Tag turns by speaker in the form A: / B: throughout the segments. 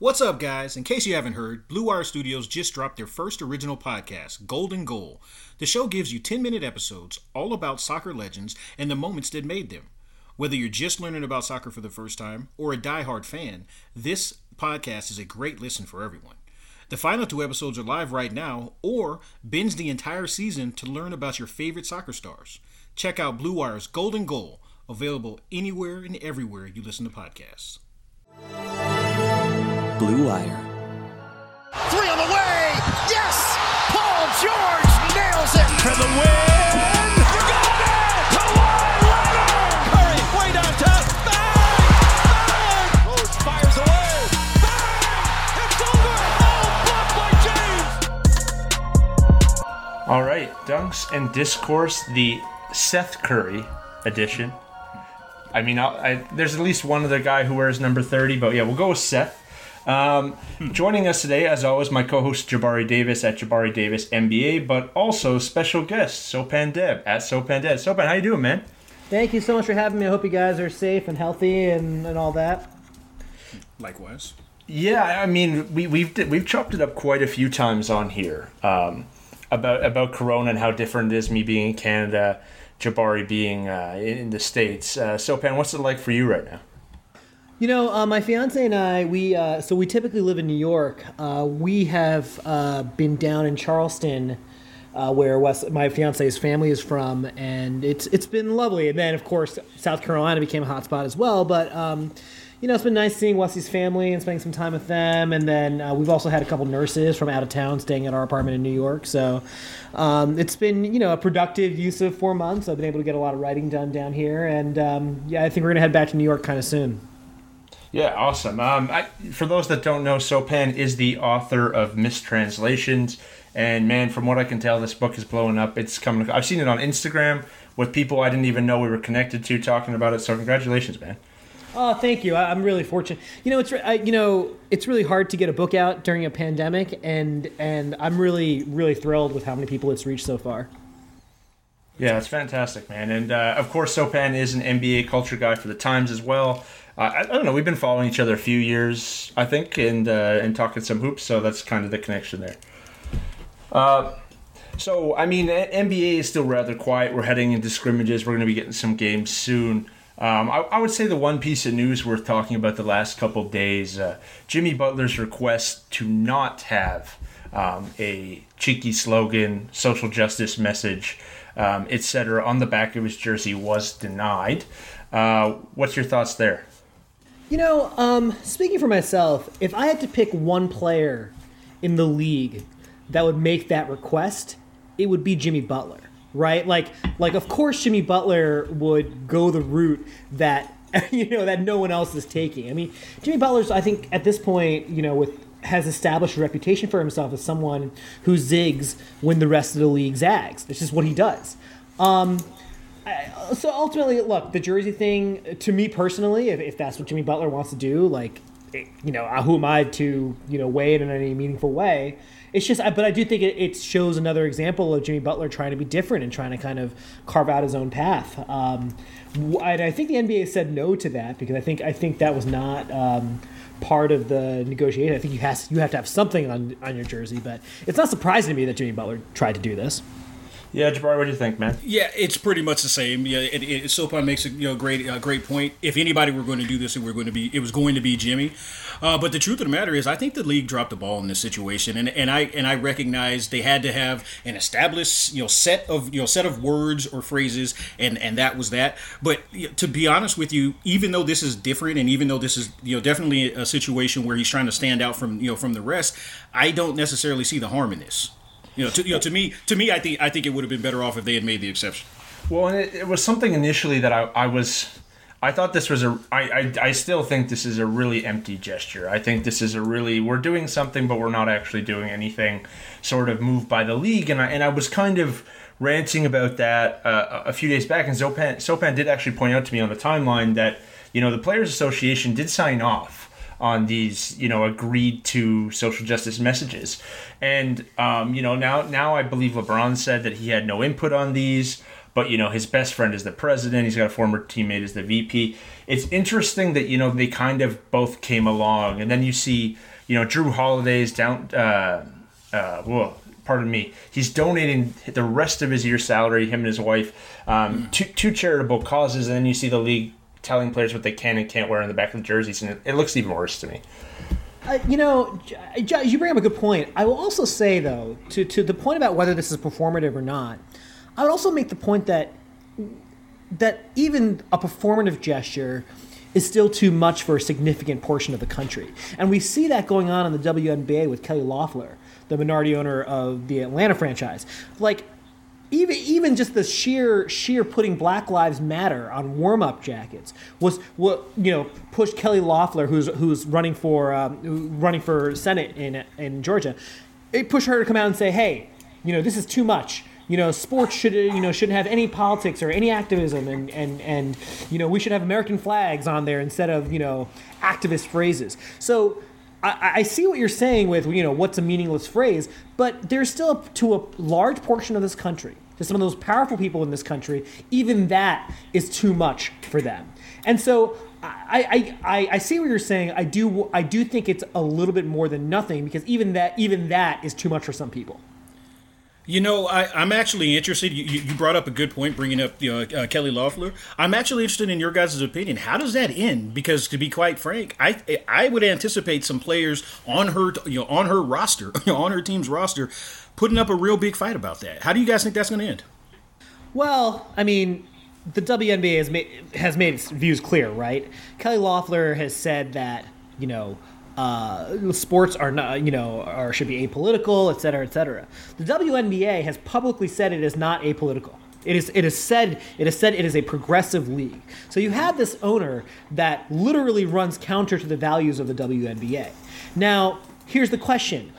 A: What's up, guys? In case you haven't heard, Blue Wire Studios just dropped their first original podcast, Golden Goal. The show gives you 10 minute episodes all about soccer legends and the moments that made them. Whether you're just learning about soccer for the first time or a die-hard fan, this podcast is a great listen for everyone. The final two episodes are live right now, or binge the entire season to learn about your favorite soccer stars. Check out Blue Wire's Golden Goal, available anywhere and everywhere you listen to podcasts.
B: Blue Wire.
C: Three on the way. Yes! Paul George nails it for the win. You got it! Kawhi Leonard! Curry way down. Bang! Bang! Rose fires away. Bang! It's over. Oh, blocked by James.
D: All right, Dunks and Discourse, the Seth Curry edition. I mean, I'll, I, there's at least one other guy who wears number 30, but yeah, we'll go with Seth. Um, joining us today, as always, my co-host Jabari Davis at Jabari Davis NBA, but also special guest Sopan Deb at Sopan Deb. Sopan, how you doing, man?
E: Thank you so much for having me. I hope you guys are safe and healthy and, and all that.
A: Likewise.
D: Yeah, I mean, we, we've we've chopped it up quite a few times on here um, about about Corona and how different it is. Me being in Canada, Jabari being uh, in the states. Uh, Sopan, what's it like for you right now?
E: You know, uh, my fiance and I, we uh, so we typically live in New York. Uh, we have uh, been down in Charleston, uh, where my fiance's family is from, and it's it's been lovely. And then, of course, South Carolina became a hotspot as well. But um, you know, it's been nice seeing Wesley's family and spending some time with them. And then uh, we've also had a couple nurses from out of town staying at our apartment in New York. So um, it's been you know a productive use of four months. I've been able to get a lot of writing done down here, and um, yeah, I think we're gonna head back to New York kind of soon.
D: Yeah, awesome. Um, I, for those that don't know, Sopan is the author of Mistranslations, and man, from what I can tell, this book is blowing up. It's coming. I've seen it on Instagram with people I didn't even know we were connected to talking about it. So congratulations, man.
E: Oh, thank you. I, I'm really fortunate. You know, it's I, you know it's really hard to get a book out during a pandemic, and and I'm really really thrilled with how many people it's reached so far.
D: Yeah, it's fantastic, man. And uh, of course, Sopan is an NBA culture guy for the Times as well. I, I don't know. We've been following each other a few years, I think, and uh, and talking some hoops. So that's kind of the connection there. Uh, so I mean, NBA is still rather quiet. We're heading into scrimmages. We're going to be getting some games soon. Um, I, I would say the one piece of news worth talking about the last couple days: uh, Jimmy Butler's request to not have um, a cheeky slogan, social justice message, um, etc., on the back of his jersey was denied. Uh, what's your thoughts there?
E: You know, um, speaking for myself, if I had to pick one player in the league that would make that request, it would be Jimmy Butler, right? Like, like of course Jimmy Butler would go the route that you know that no one else is taking. I mean, Jimmy Butler's I think at this point, you know, with has established a reputation for himself as someone who zigs when the rest of the league zags. It's just what he does. Um, So ultimately, look, the jersey thing to me personally, if, if that's what Jimmy Butler wants to do, like, you know, who am I to you know weigh it in any meaningful way? It's just, I- but I do think it, it shows another example of Jimmy Butler trying to be different and trying to kind of carve out his own path. Um, and I think the NBA said no to that because I think I think that was not. Um, part of the negotiation. I think you you have to have something on on your jersey, but it's not surprising to me that Jimmy Butler tried to do this.
D: Yeah, Jabari, what do you think, man?
A: Yeah, it's pretty much the same. Yeah, it, it, Sopan makes a you know great uh, great point. If anybody were going to do this, it were going to be it was going to be Jimmy. Uh, but the truth of the matter is, I think the league dropped the ball in this situation, and, and I and I recognize they had to have an established you know set of you know set of words or phrases, and and that was that. But you know, to be honest with you, even though this is different, and even though this is you know definitely a situation where he's trying to stand out from you know from the rest, I don't necessarily see the harm in this. You know, to, you know, to me, to me, I think I think it would have been better off if they had made the exception.
D: Well, and it, it was something initially that I, I was. I thought this was a. I, I, I still think this is a really empty gesture. I think this is a really. We're doing something, but we're not actually doing anything sort of move by the league. And I, and I was kind of ranting about that uh, a few days back. And Sopan, Sopan did actually point out to me on the timeline that, you know, the Players Association did sign off on these, you know, agreed to social justice messages. And, um, you know, now, now I believe LeBron said that he had no input on these. but you know his best friend is the president. He's got a former teammate as the VP. It's interesting that you know they kind of both came along, and then you see you know Jrue Holiday's down. Uh, uh, whoa, pardon me. He's donating the rest of his year's salary, him and his wife, um, to, to charitable causes, and then you see the league telling players what they can and can't wear on the back of the jerseys, and it, it looks even worse to me.
E: Uh, you know, you bring up a good point. I will also say, though, to, to the point about whether this is performative or not, I would also make the point that that even a performative gesture is still too much for a significant portion of the country. And we see that going on in the WNBA with Kelly Loeffler, the minority owner of the Atlanta franchise. Like, even even just the sheer sheer putting Black Lives Matter on warm up jackets was what you know pushed Kelly Loeffler, who's who's running for um, running for Senate in in Georgia, it pushed her to come out and say, hey, you know this is too much. You know, sports should you know shouldn't have any politics or any activism, and and and you know we should have American flags on there instead of you know activist phrases. So I, I, see what you're saying with you know what's a meaningless phrase, but there's still to a large portion of this country, to some of those powerful people in this country, even that is too much for them. And so I, I, I, I see what you're saying. I do I do think it's a little bit more than nothing because even that even that is too much for some people.
A: You know, I, am actually interested. You, you, brought up a good point, bringing up you know, uh, Kelly Loeffler. I'm actually interested in your guys' opinion. How does that end? Because to be quite frank, I I would anticipate some players on her you know on her roster, on her team's roster, putting up a real big fight about that. How do you guys think that's going to end?
E: Well, I mean, the WNBA has made has made its views clear, right? Kelly Loeffler has said that you know uh, sports are not, you know, are should be apolitical, et cetera, et cetera. The WNBA has publicly said it is not apolitical. It is, it is said it is said it is a progressive league. So you have this owner that literally runs counter to the values of the WNBA. Now, here's the question: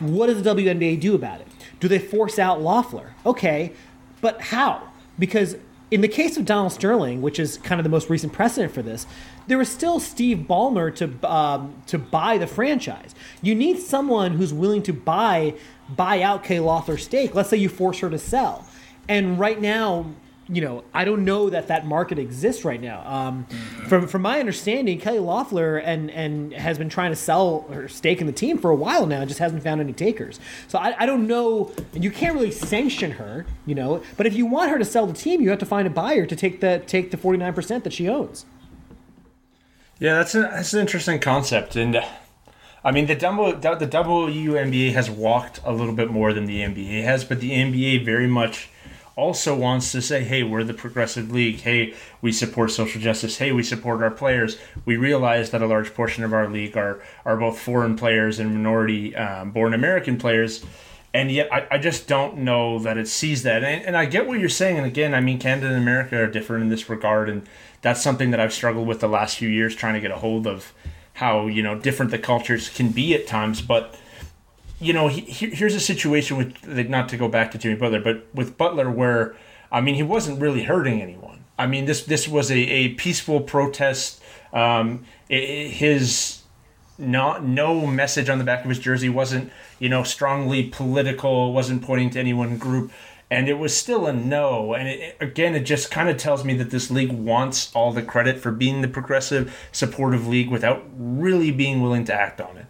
E: What does the WNBA do about it? Do they force out Loeffler? Okay, but how? Because in the case of Donald Sterling, which is kind of the most recent precedent for this, there was still Steve Ballmer to um, to buy the franchise. You need someone who's willing to buy buy out Kay Loeffler's stake. Let's say you force her to sell, and right now you know, I don't know that that market exists right now. Um, from from my understanding, Kelly Loeffler and and has been trying to sell her stake in the team for a while now, just hasn't found any takers. So I, I don't know. You can't really sanction her, you know. But if you want her to sell the team, you have to find a buyer to take the take the forty nine percent that she owns.
D: Yeah, that's an, that's an interesting concept, and uh, I mean the double the WNBA has walked a little bit more than the NBA has, but the NBA very much also wants to say, hey, we're the progressive league. Hey, we support social justice. Hey, we support our players. We realize that a large portion of our league are, are both foreign players and minority um, born American players. And yet, I, I just don't know that it sees that. And, and I get what you're saying. And again, I mean, Canada and America are different in this regard. And that's something that I've struggled with the last few years, trying to get a hold of how, you know, different the cultures can be at times. But you know, he, here's a situation with not to go back to Jimmy Butler, but with Butler where I mean he wasn't really hurting anyone. I mean this this was a, a peaceful protest. Um, it, his not no message on the back of his jersey wasn't you know strongly political, wasn't pointing to any one group, and it was still a no. And it, again, it just kind of tells me that this league wants all the credit for being the progressive, supportive league without really being willing to act on it.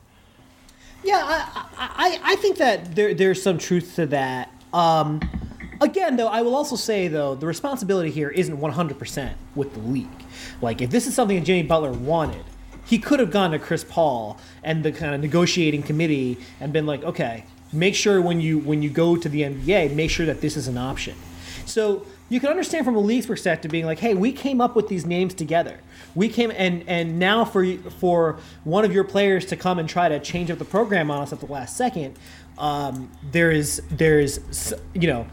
E: Yeah, I, I, I think that there, there's some truth to that. Um, again, though, I will also say though the responsibility here isn't 100% with the league. Like, if this is something that Jimmy Butler wanted, he could have gone to Chris Paul and the kind of negotiating committee and been like, okay, make sure when you when you go to the NBA, make sure that this is an option. So you can understand from a league's perspective being like, hey, we came up with these names together. We came and and now for for one of your players to come and try to change up the program on us at the last second, um, there is there is you know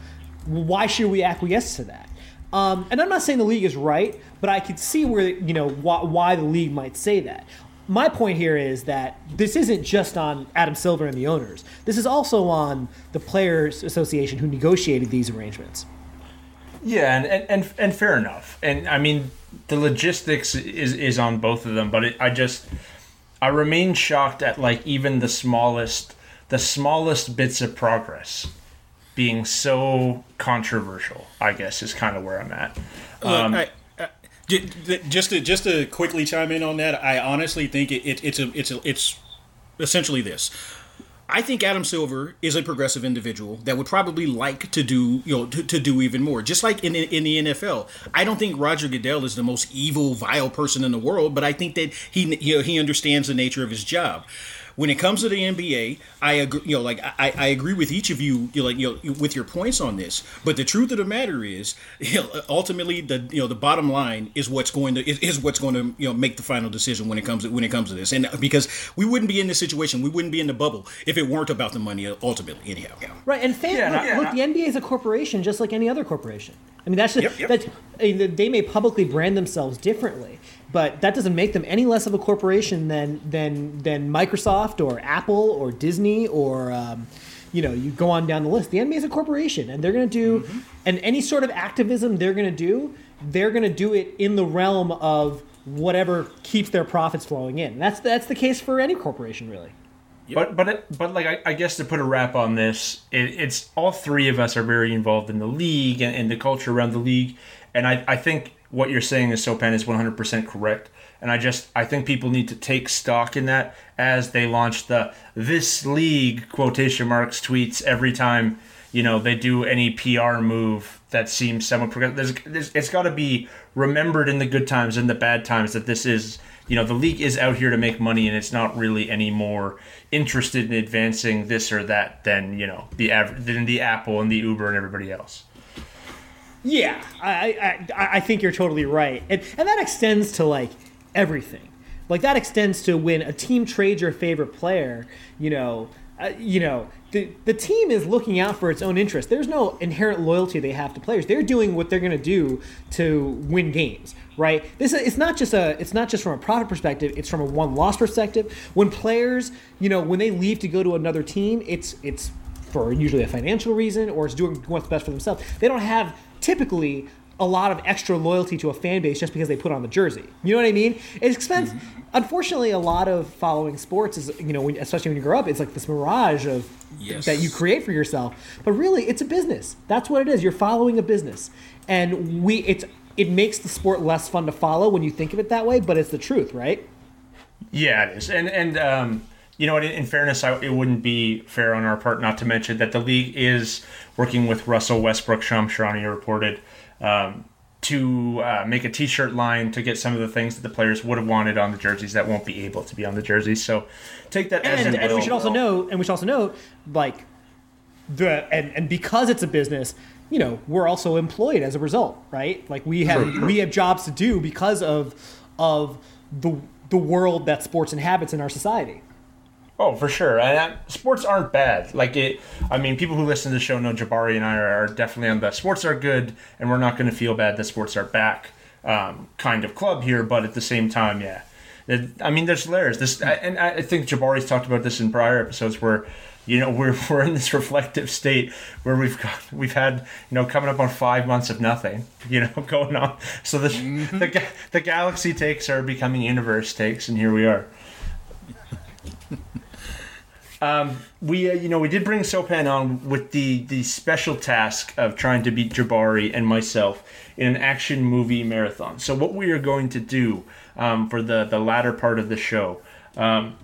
E: why should we acquiesce to that? Um, and I'm not saying the league is right, but I could see where you know why, why the league might say that. My point here is that this isn't just on Adam Silver and the owners. This is also on the players' association who negotiated these arrangements.
D: Yeah, and, and, and, and fair enough. And I mean, the logistics is, is on both of them, but it, I just, I remain shocked at like even the smallest, the smallest bits of progress. being so controversial. I guess is kind of where I'm at.
A: Look, um, I, I, j- j- just to just to quickly chime in on that, I honestly think it, it, it's a it's a, it's essentially this. I think Adam Silver is a progressive individual that would probably like to do, you know, to, to do even more. Just like in in the NFL, I don't think Roger Goodell is the most evil, vile person in the world, but I think that he you know, he understands the nature of his job. When it comes to the NBA, I agree. You know, like I, I agree with each of you. You know, like you know, with your points on this. But the truth of the matter is, you know, ultimately, the you know the bottom line is what's going to is, is what's going to you know make the final decision when it comes to, when it comes to this. And because we wouldn't be in this situation, we wouldn't be in the bubble if it weren't about the money. Uh, ultimately, anyhow.
E: Right, and fan,
D: Yeah,
E: look,
D: yeah.
E: look, the NBA is a corporation just like any other corporation. I mean, that's just,
A: Yep, yep.
E: that I mean, they may publicly brand themselves differently, but that doesn't make them any less of a corporation than than than Microsoft or Apple or Disney or um, you know, you go on down the list. The NBA is a corporation, and they're going to do,
A: Mm-hmm.
E: and any sort of activism they're going to do, they're going to do it in the realm of whatever keeps their profits flowing in. That's that's the case for any corporation, really.
D: But but it, but like I, I guess to put a wrap on this, it, it's all three of us are very involved in the league and, and the culture around the league, and I, I think what you're saying is Sopan is 100% correct, and I just I think people need to take stock in that as they launch the this league quotation marks tweets every time you know they do any PR move that seems somewhat progressive. There's, there's it's got to be remembered in the good times and the bad times that this is you know the league is out here to make money and it's not really any more interested in advancing this or that than you know the average than the Apple and the Uber and everybody else.
E: Yeah, I, I, I think you're totally right, and and that extends to like everything. Like that extends to when a team trades your favorite player. You know, uh, you know the the team is looking out for its own interest. There's no inherent loyalty they have to players. They're doing what they're going to do to win games. Right. This is, it's not just a it's not just from a profit perspective. It's from a one loss perspective. When players, you know, when they leave to go to another team, it's it's for usually a financial reason or it's doing what's best for themselves. They don't have typically a lot of extra loyalty to a fan base just because they put on the jersey. You know what I mean? It's expensive. Unfortunately, a lot of following sports is you know, when, especially when you grow up, it's like this mirage of
A: Yes.
E: that you create for yourself. But really, it's a business. That's what it is. You're following a business, and we it's it makes the sport less fun to follow when you think of it that way. But it's the truth, right?
D: Yeah, it is, and and um, you know, what, in, in fairness, I, it wouldn't be fair on our part not to mention that the league is working with Russell Westbrook, Shams Charania reported, um, to uh, make a T-shirt line to get some of the things that the players would have wanted on the jerseys that won't be able to be on the jerseys. So take that as
E: and, and we should also note, and we should also note, like the and and because it's a business, you know, we're also employed as a result, right? Like we have we have jobs to do because of of the the world that sports inhabits in our society.
D: Oh, for sure. And uh, sports aren't bad. Like it. I mean, people who listen to the show know Jabari and I are, are definitely on the sports are good, and we're not going to feel bad that sports are back um, kind of club here. But at the same time, yeah. It, I mean, there's layers. This, I- and I think Jabari's talked about this in prior episodes where. You know, we're, we're in this reflective state where we've got we've had you know coming up on five months of nothing, you know, going on. So the the, the galaxy takes are becoming universe takes, and here we are. We uh, you know we did bring Sopan on with the the special task of trying to beat Jabari and myself in an action movie marathon. So what we are going to do um, for the the latter part of the show. Um,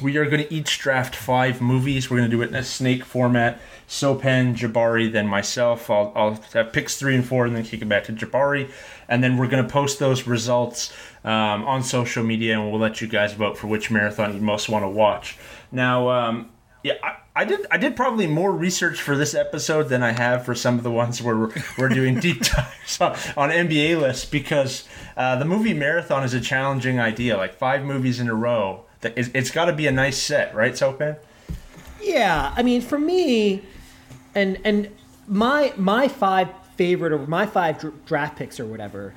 D: we are going to each draft five movies. We're going to do it in a snake format. Sopan, Jabari, then myself. I'll, I'll have picks three and four and then kick it back to Jabari. And then we're going to post those results um, on social media and we'll let you guys vote for which marathon you most want to watch. Now, um, yeah, I, I did I did probably more research for this episode than I have for some of the ones where we're, we're doing deep dives on, on NBA lists because uh, the movie marathon is a challenging idea. Like five movies in a row. It's got to be a nice set, right, Sopan?
E: Yeah, I mean, for me, and and my my five favorite or my five draft picks or whatever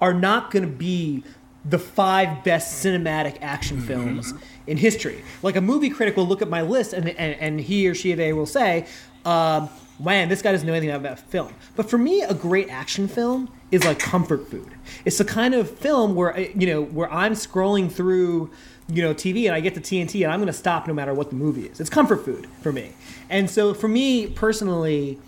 E: are not going to be the five best cinematic action films in history. Like a movie critic will look at my list and and, and he or she they will say. Um, man, this guy doesn't know anything about film. But for me, a great action film is like comfort food. It's the kind of film where uh, you know where I'm scrolling through you know TV and I get to TNT and I'm going to stop no matter what the movie is. It's comfort food for me. And so for me personally,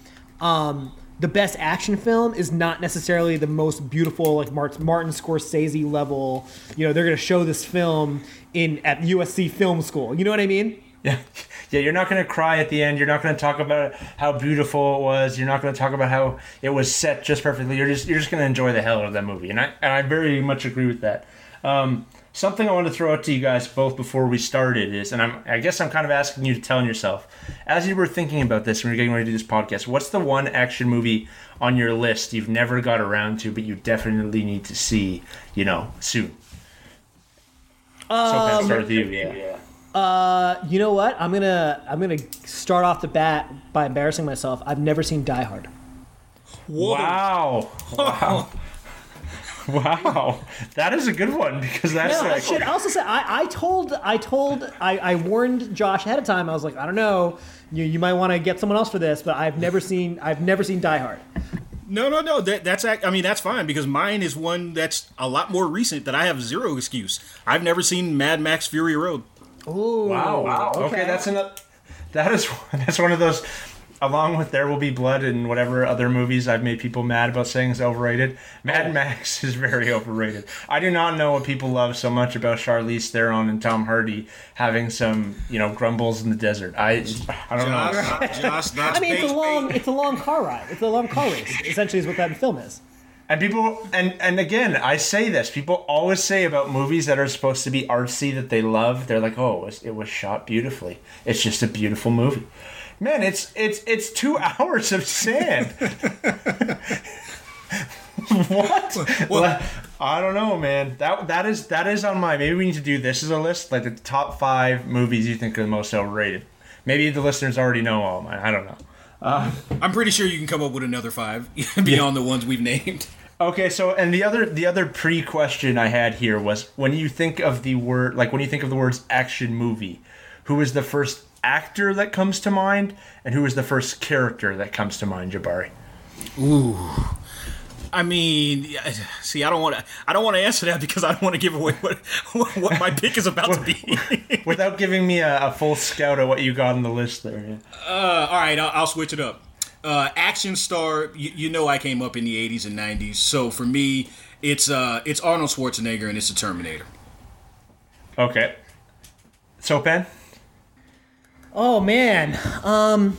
E: um, the best action film is not necessarily the most beautiful like Martin, Scorsese level. You know, they're going to show this film in at USC Film School. You know what I mean?
D: Yeah, yeah. You're not going to cry at the end. You're not going to talk about how beautiful it was. You're not going to talk about how it was set just perfectly. You're just you're just going to enjoy the hell out of that movie, and I and I very much agree with that. Um, something I want to throw out to you guys both before we started is, and I'm I guess I'm kind of asking you to tell yourself as you were thinking about this when you're getting ready to do this podcast. What's the one action movie on your list you've never got around to, but you definitely need to see, you know, soon? Um, Sopan, start with you. Yeah.
E: Uh, you know what? I'm gonna I'm gonna start off the bat by embarrassing myself. I've never seen Die Hard.
D: Whoa. Wow! Wow! wow! That is a good one because that's
E: No, I should also say I, I told I told I, I warned Josh ahead of time. I was like, I don't know, you you might want to get someone else for this, but I've never seen I've never seen Die Hard.
A: No, no, no. That, that's I mean that's fine because mine is one that's a lot more recent that I have zero excuse. I've never seen Mad Max Fury Road.
E: Oh
D: Wow. Wow. Okay. that's another. That is that's one of those. Along with There Will Be Blood and whatever other movies I've made people mad about saying is overrated, Mad Max is very overrated. I do not know what people love so much about Charlize Theron and Tom Hardy having some, you know, grumbles in the desert. I I don't know.
A: Josh, Josh, that's
E: I mean, it's a long it's a long car ride. It's a long car race. Essentially, is what that film is.
D: And people, and and again, I say this. People always say about movies that are supposed to be artsy that they love. They're like, "Oh, it was, it was shot beautifully. It's just a beautiful movie." Man, it's it's it's two hours of sand. what? Well, I don't know, man. That that is that is on my. Maybe we need to do this as a list, like the top five movies you think are the most overrated. Maybe the listeners already know all mine. I don't know.
A: Uh, I'm pretty sure you can come up with another five beyond the ones we've named.
D: Okay, so and the other the other pre question I had here was when you think of the word like when you think of the words action movie, who is the first actor that comes to mind, and who is the first character that comes to mind, Jabari? Ooh.
A: I mean, see, I don't want to. I don't want to answer that because I don't want to give away what what my pick is about to be.
D: Without giving me a, a full scout of what you got on the list there. yeah.
A: Uh, all right, I'll, I'll switch it up. Uh, action star, you, you know I came up in the '80s and '90s, so for me, it's uh, it's Arnold Schwarzenegger and it's the Terminator.
D: Okay. So Ben,
E: Oh man, um,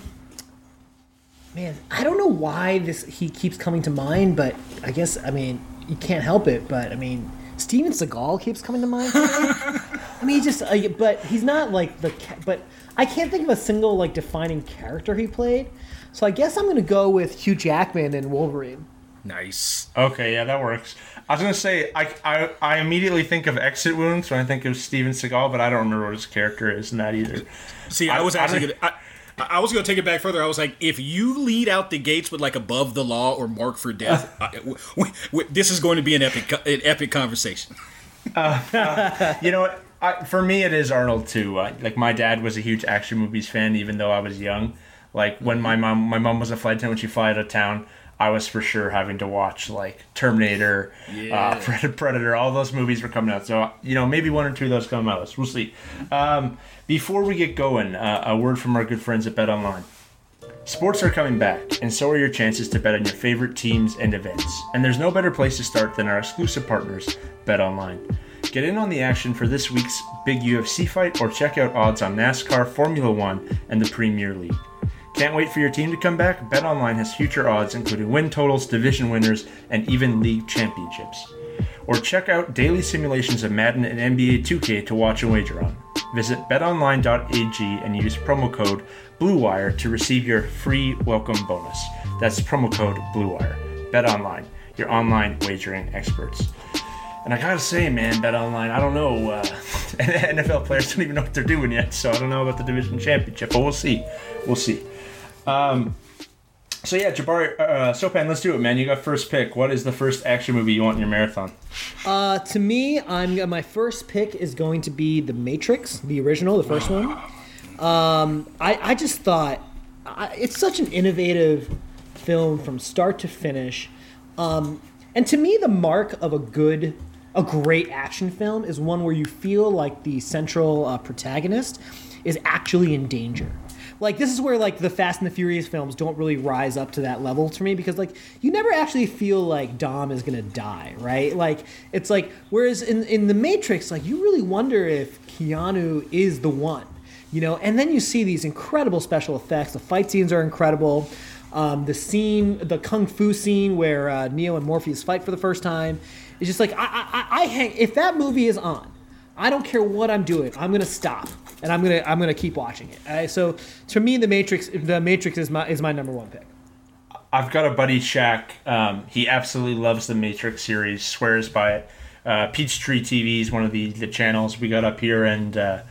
E: man, I don't know why this he keeps coming to mind, but I guess I mean you can't help it. But I mean, Steven Seagal keeps coming to mind. I mean, he just, uh, but he's not like the, ca- but I can't think of a single like defining character he played. So I guess I'm gonna go with Hugh Jackman and Wolverine.
A: Nice.
D: Okay, yeah, that works. I was gonna say I, I I immediately think of Exit Wounds when I think of Steven Seagal, but I don't remember what his character is in that either.
A: See, I,
D: I-
A: was
D: I
A: actually
D: don't-
A: gonna. I, I was gonna take it back further. I was like, if you lead out the gates with like above the law or marked for death, I, w- w- w- this is going to be an epic, an epic conversation.
D: You know what? I, for me, it is Arnold too. Uh, like my dad was a huge action movies fan, even though I was young. Like when my mom, my mom was a flight attendant when she fly out of town. I was for sure having to watch like Terminator,
A: Yeah.
D: uh, Predator. All those movies were coming out. So you know, maybe one or two of those come out. We'll see. Um, before we get going, uh, a word from our good friends at Bet Online. Sports are coming back, and so are your chances to bet on your favorite teams and events. And there's no better place to start than our exclusive partners, Bet Online. Get in on the action for this week's big UFC fight or check out odds on NASCAR, Formula One, and the Premier League. Can't wait for your team to come back? Bet Online has future odds, including win totals, division winners, and even league championships. Or check out daily simulations of Madden and NBA 2K to watch and wager on. Visit betonline.ag and use promo code BLUEWIRE to receive your free welcome bonus. That's promo code BLUEWIRE. BetOnline, your online wagering experts. And I gotta say, man, BetOnline, I don't know. Uh, NFL players don't even know what they're doing yet, so I don't know about the division championship, but we'll see. We'll see. Um, so yeah, Jabari, uh, Sopan, let's do it, man. You got first pick. What is the first action movie you want in your marathon?
E: Uh, to me, I'm my first pick is going to be The Matrix, the original, the first one. Um, I, I just thought I, it's such an innovative film from start to finish. Um, and to me, the mark of a good, a great action film is one where you feel like the central uh, protagonist is actually in danger. Like this is where like the Fast and the Furious films don't really rise up to that level to me because like you never actually feel like Dom is gonna die, right? Like it's like whereas in in the Matrix, like you really wonder if Keanu is the one, you know. And then you see these incredible special effects. The fight scenes are incredible. Um, the scene, the kung fu scene where uh, Neo and Morpheus fight for the first time, is just like I, I, I hang. If that movie is on, I don't care what I'm doing. I'm gonna stop and I'm gonna I'm gonna keep watching it. Uh, so to me, the Matrix, the Matrix is my is my number one pick.
D: I've got a buddy, Shaq. Um, he absolutely loves the Matrix series, swears by it. Uh, Peachtree TV is one of the, the channels we got up here, and uh,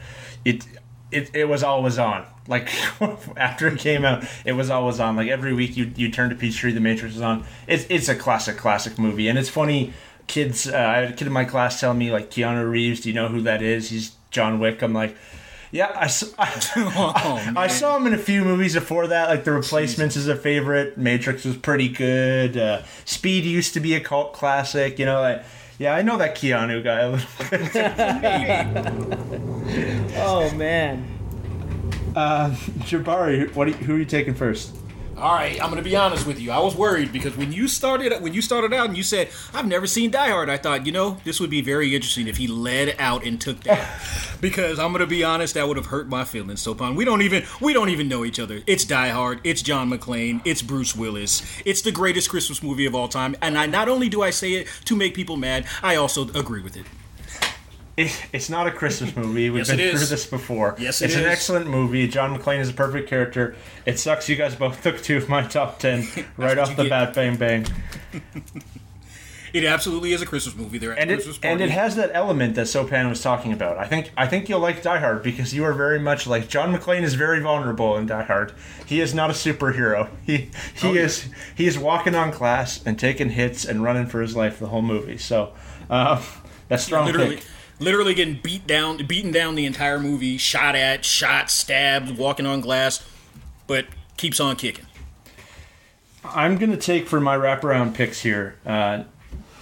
D: it, it it was always on. Like after it came out, it was always on. Like every week, you you turn to Peachtree, the Matrix is on. It's it's a classic, classic movie, and it's funny. Kids, uh, I had a kid in my class telling me like Keanu Reeves. Do you know who that is? He's John Wick. I'm like, yeah, I, I, I, saw him in a few movies before that. Like The Replacements Jesus. is a favorite. Matrix was pretty good. Uh, Speed used to be a cult classic. You know, like, yeah, I know that Keanu guy a
E: little bit. oh man.
D: Uh, Jabari, what? Are you, who are you taking first?
A: All right, I'm gonna be honest with you. I was worried because when you started when you started out and you said I've never seen Die Hard, I thought you know this would be very interesting if he led out and took that. because I'm gonna be honest, that would have hurt my feelings. So, Pon, we don't even we don't even know each other. It's Die Hard. It's John McClane. It's Bruce Willis. It's the greatest Christmas movie of all time. And I not only do I say it to make people mad, I also agree with it.
D: It, it's not a Christmas movie. We've
A: yes,
D: been through this before.
A: Yes, it
D: it's
A: is.
D: an excellent movie. John McClane is a perfect character. It sucks you guys both took two of my top ten right off the get. bat. Bang bang.
A: it absolutely is a Christmas movie. There
D: and
A: Christmas
D: it, and it has that element that Sopan was talking about. I think I think you'll like Die Hard because you are very much like John McClane is very vulnerable in Die Hard. He is not a superhero. He he oh, is yeah. he is walking on glass and taking hits and running for his life the whole movie. So uh, that's strong
A: Literally.
D: pick
A: literally getting beat down, beaten down the entire movie, shot at, shot, stabbed, walking on glass, but keeps on kicking.
D: I'm gonna take for my wraparound picks here, uh,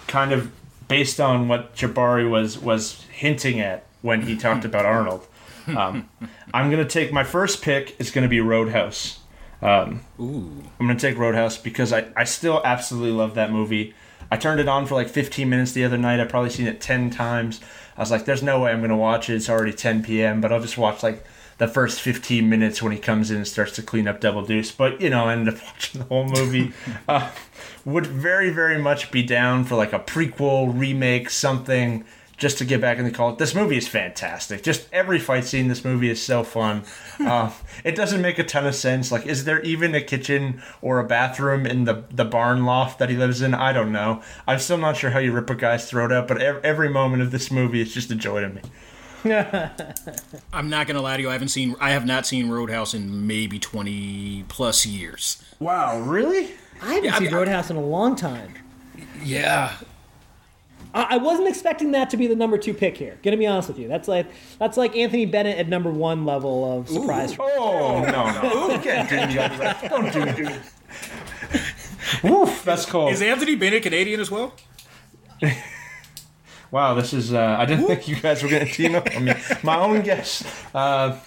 D: kind of based on what Jabari was was hinting at when he talked about Arnold. Um, I'm gonna take my first pick is gonna be Roadhouse. Um,
A: Ooh.
D: I'm gonna take Roadhouse because I, I still absolutely love that movie. I turned it on for like 15 minutes the other night. I've probably seen it 10 times. I was like, there's no way I'm going to watch it. It's already 10 p.m., but I'll just watch like the first 15 minutes when he comes in and starts to clean up Double Deuce. But, you know, I ended up watching the whole movie. uh, would very, very much be down for like a prequel, remake, something just to get back in the cult. This movie is fantastic. Just every fight scene in this movie is so fun. Uh, it doesn't make a ton of sense. Like, is there even a kitchen or a bathroom in the the barn loft that he lives in? I don't know. I'm still not sure how you rip a guy's throat out, but every, every moment of this movie is just a joy to me.
A: I'm not gonna lie to you. I haven't seen. I have not seen Roadhouse in maybe 20 plus years.
D: Wow, really?
E: I haven't yeah, seen I mean, Roadhouse in a long time.
A: Yeah,
E: I wasn't expecting that to be the number two pick here. Gonna be honest with you. That's like that's like Anthony Bennett at number one level of surprise.
D: Ooh. Oh no, no, can't do that. Don't do it. Woof, that's cool.
A: Is Anthony Bennett Canadian as well?
D: wow, this is. Uh, I didn't think you guys were going to team up. I mean, my own guess. Uh,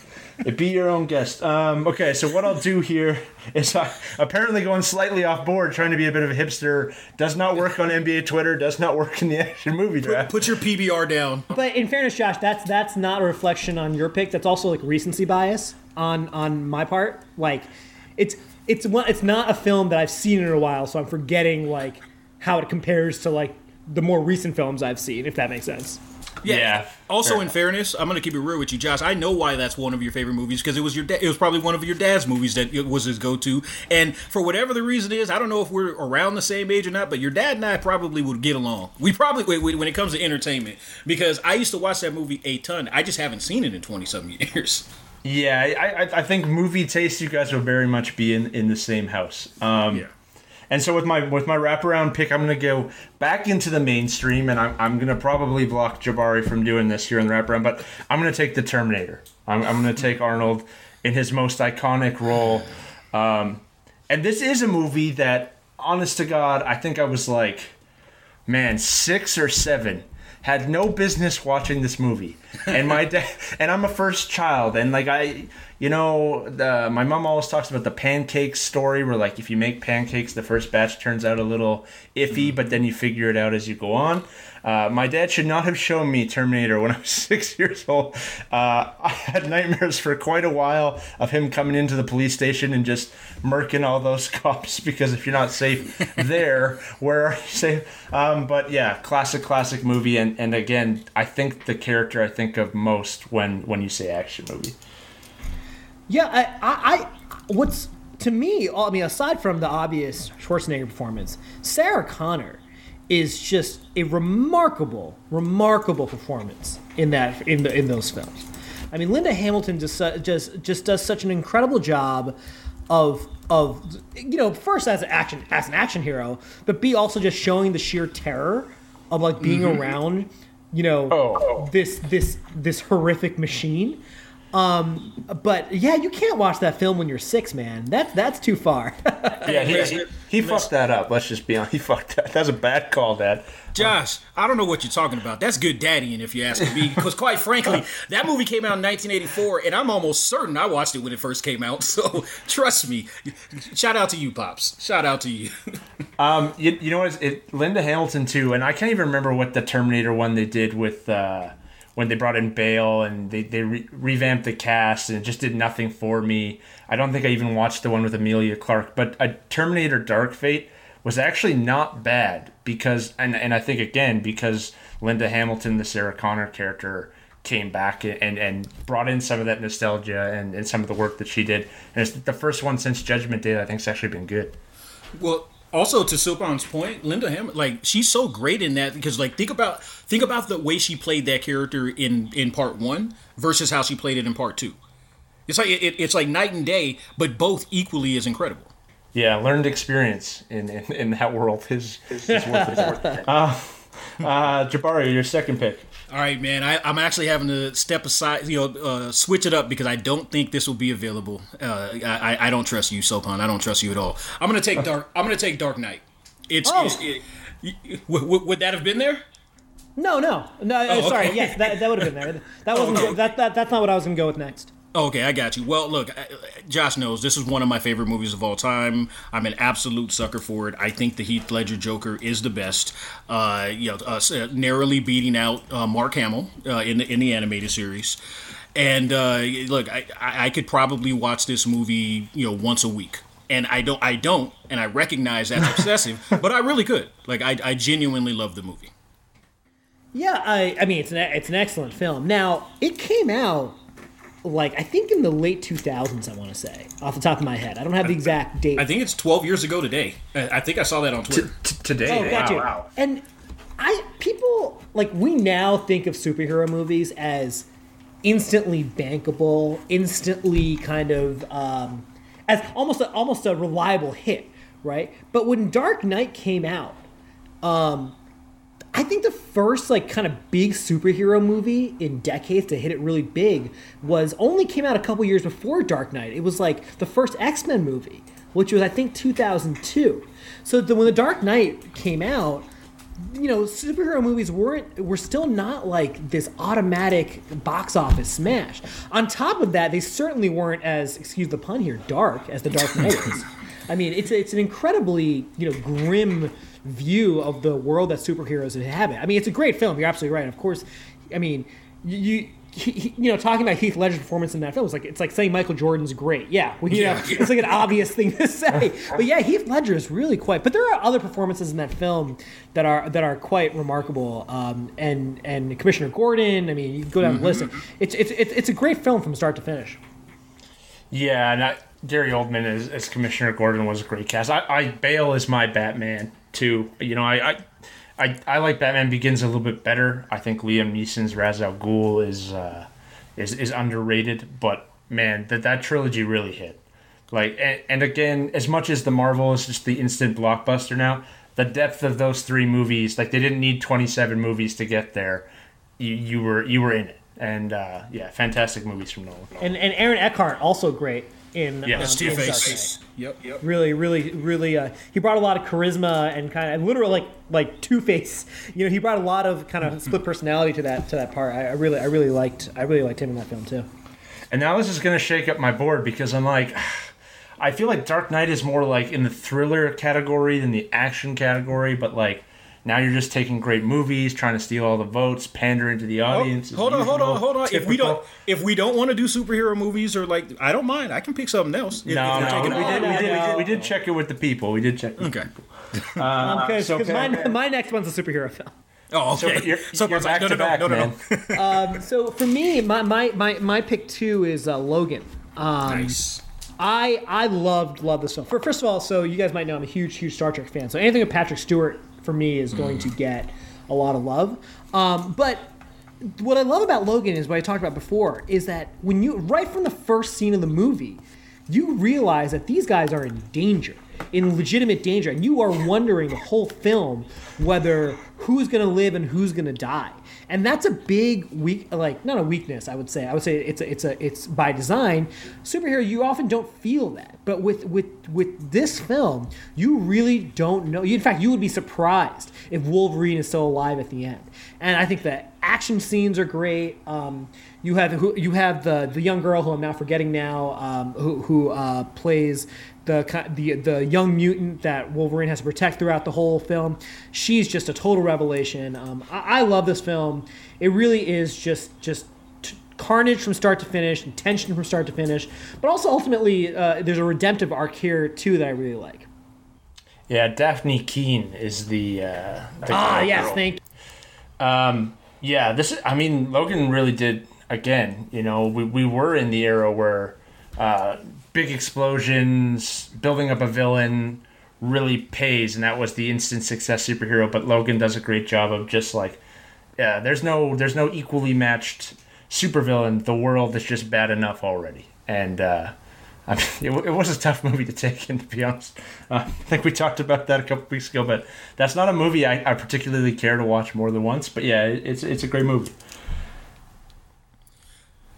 D: be your own guest. Um, okay, so what I'll do here is uh, apparently going slightly off board, trying to be a bit of a hipster. Does not work on NBA Twitter. Does not work in the action movie draft.
A: Put, put your PBR down.
E: But in fairness, Josh, that's that's not a reflection on your pick. That's also like recency bias on on my part. Like, it's it's one. It's not a film that I've seen in a while, so I'm forgetting like how it compares to like the more recent films I've seen. If that makes sense.
A: Yeah. yeah also, in fairness, I'm going to keep it real with you, Josh. I know why that's one of your favorite movies because it was your da- it was probably one of your dad's movies that was his go-to. And for whatever the reason is, I don't know if we're around the same age or not, but your dad and I probably would get along. We probably when it comes to entertainment because I used to watch that movie a ton. I just haven't seen it in 20 something years.
D: Yeah, I, I think movie taste you guys will very much be in, in the same house. Um, yeah. And so with my with my wraparound pick, I'm going to go back into the mainstream, and I'm, I'm going to probably block Jabari from doing this here in the wraparound, but I'm going to take the Terminator. I'm, I'm going to take Arnold in his most iconic role. Um, and this is a movie that, honest to God, I think I was like, man, six or seven. Had no business watching this movie, and my dad, and I'm a first child, and like I, you know, the, my mom always talks about the pancake story, where like if you make pancakes, the first batch turns out a little iffy, but then you figure it out as you go on. Uh, my dad should not have shown me Terminator when I was six years old. Uh, I had nightmares for quite a while of him coming into the police station and just murking all those cops because if you're not safe there, where are you safe? Um, but yeah, classic, classic movie. And, and again, I think the character I think of most when, when you say action movie.
E: Yeah, I, I, I what's to me, I mean, aside from the obvious Schwarzenegger performance, Sarah Connor is just a remarkable, remarkable performance in that in the in those films. I mean, Linda Hamilton just just just does such an incredible job of of you know first as an action as an action hero, but b also just showing the sheer terror of like being mm-hmm. around you know oh. this this this horrific machine um, but yeah, you can't watch that film when you're six, man. That's that's too far.
D: yeah, he, he, he fucked that up. Let's just be honest. He fucked that. That's a bad call, Dad.
A: Josh, I don't know what you're talking about. That's good daddying, if you ask me. Because quite frankly, that movie came out in 1984, and I'm almost certain I watched it when it first came out. So trust me. Shout out to you, pops. Shout out to you.
D: um, you, you know what? It, Linda Hamilton too, and I can't even remember what the Terminator one they did with. Uh, when they brought in Bale and they, they re- revamped the cast and it just did nothing for me. I don't think I even watched the one with Emilia Clarke, but a Terminator Dark Fate was actually not bad because and and I think again because Linda Hamilton, the Sarah Connor character, came back and and brought in some of that nostalgia and, and some of the work that she did. And it's the first one since Judgment Day I think has actually been good.
A: Well, also to Sopan's point, Linda Ham like she's so great in that because like think about think about the way she played that character in in part one versus how she played it in part two. It's like it, it's like night and day, but both equally as incredible.
D: Yeah, learned experience in in, in that world is is, is worth it. uh, uh, Jabari, your second pick.
A: All right, man. I, am actually having to step aside, you know, uh, switch it up because I don't think this will be available. Uh, I, I don't trust you, Sopan. I don't trust you at all. I'm gonna take Dark. I'm gonna take Dark Knight. It's, oh. it's it, w- would that have been there?
E: No, no, no. Oh, sorry. Okay. Yes, that, that would have been there. That wasn't. Oh, that, that that's not what I was gonna go with next.
A: Okay, I got you. Well, look, Josh knows this is one of my favorite movies of all time. I'm an absolute sucker for it. I think the Heath Ledger Joker is the best. Uh, you know, uh, narrowly beating out uh, Mark Hamill uh, in the in the animated series. And uh, look, I, I could probably watch this movie, you know, once a week. And I don't, I don't, and I recognize that's obsessive, but I really could. Like, I, I genuinely love the movie.
E: Yeah, I, I mean, it's an it's an excellent film. Now, it came out like I think in the late 2000s. I want to say off the top of my head. I don't have the exact date.
A: I think it's 12 years ago today. I think I saw that on Twitter
D: T- today.
E: Oh, gotcha. Wow, wow. And I people like we now think of superhero movies as instantly bankable, instantly kind of um, as almost a, almost a reliable hit, right? But when Dark Knight came out, um, I think the first like kind of big superhero movie in decades to hit it really big was only came out a couple years before Dark Knight. It was like the first X Men movie, which was I think 2002. So the, when the Dark Knight came out, you know, superhero movies weren't were still not like this automatic box office smash. On top of that, they certainly weren't as excuse the pun here, dark as the Dark Knight is. I mean, it's it's an incredibly you know grim view of the world that superheroes inhabit. I mean, it's a great film. You're absolutely right. Of course, I mean, you. He, you know, talking about Heath Ledger's performance in that film is like it's like saying Michael Jordan's great. Yeah, well, you yeah, know, it's like an obvious thing to say. But yeah, Heath Ledger is really quite. But there are other performances in that film that are that are quite remarkable. Um, and and Commissioner Gordon. I mean, you go down mm-hmm. the list. Mm-hmm. It's, it's it's it's a great film from start to finish.
D: Yeah, and I, Gary Oldman as, as Commissioner Gordon was a great cast. I, I Bale is my Batman too. You know, I, I I, I like Batman Begins a little bit better. I think Liam Neeson's Ra's al Ghul is uh, is is underrated, but man, that that trilogy really hit. Like, and, again, as much as the Marvel is just the instant blockbuster now, the depth of those three movies, like they didn't need twenty seven movies to get there. You, you were you were in it, and uh, yeah, fantastic movies from Nolan.
E: And and Aaron Eckhart also great in
D: Yeah,
E: um,
D: that's
A: to your
E: in Dark
A: face. Yep, yep.
E: Really, really, really. Uh, he brought a lot of charisma and kind of literal like like Two Face. You know, he brought a lot of kind of split personality to that to that part. I, I really, I really liked, I really liked him in that film too.
D: And now this is going to shake up my board because I'm like, I feel like Dark Knight is more like in the thriller category than the action category, but like now you're just taking great movies, trying to steal all the votes, pandering to the
A: Oh,
D: audience. as
A: hold on, hold on, hold on. If we don't, if we don't want to do superhero movies or like, I don't mind. I can pick something else. If-
D: No,
A: if we're
D: no, we
A: taking-
D: did, we, did, we,
E: no.
D: did, we did check it with the people. We did check.
A: Okay.
E: Because
D: so
E: my, my next one's a superhero film.
A: Oh,
D: So
A: okay.
D: you're,
A: So
D: you're
A: it's like,
D: back to back,
A: no, no,
D: man.
A: no, no.
E: So for me, my my, my, my pick two is uh, Logan. Um,
A: Nice.
E: I I loved loved this film. For, first of all, so you guys might know I'm a huge huge Star Trek fan. So anything with Patrick Stewart for me is going to get a lot of love. Um, but what I love about Logan is what I talked about before is that when you right from the first scene of the movie, you realize that these guys are in danger, in legitimate danger, and you are wondering the whole film whether who's going to live and who's going to die. And that's a big weak, like not a weakness. I would say. I would say it's a, it's a, it's by design. Superhero, you often don't feel that, but with with with this film, you really don't know. In fact, you would be surprised if Wolverine is still alive at the end. And I think the action scenes are great. Um, you have who you have the the young girl who I'm now forgetting now, um, who who uh, plays the the the young mutant that Wolverine has to protect throughout the whole film. She's just a total revelation. Um, I, I love this film. It really is just just t- carnage from start to finish, and tension from start to finish. But also ultimately, uh, there's a redemptive arc here too that I really like.
D: Yeah, Dafne Keen is the. Uh, the
E: Ah,
D: girl.
E: yes, thank.
D: Um Yeah, this is. I mean, Logan really did. Again, you know, we, we were in the era where uh, big explosions, building up a villain really pays, and that was the instant success superhero. But Logan does a great job of just like, yeah, there's no there's no equally matched supervillain. The world is just bad enough already, and uh, I mean, it, it was a tough movie to take in, to be honest. Uh, I think we talked about that a couple weeks ago, but that's not a movie I, I particularly care to watch more than once. But yeah, it's it's a great movie.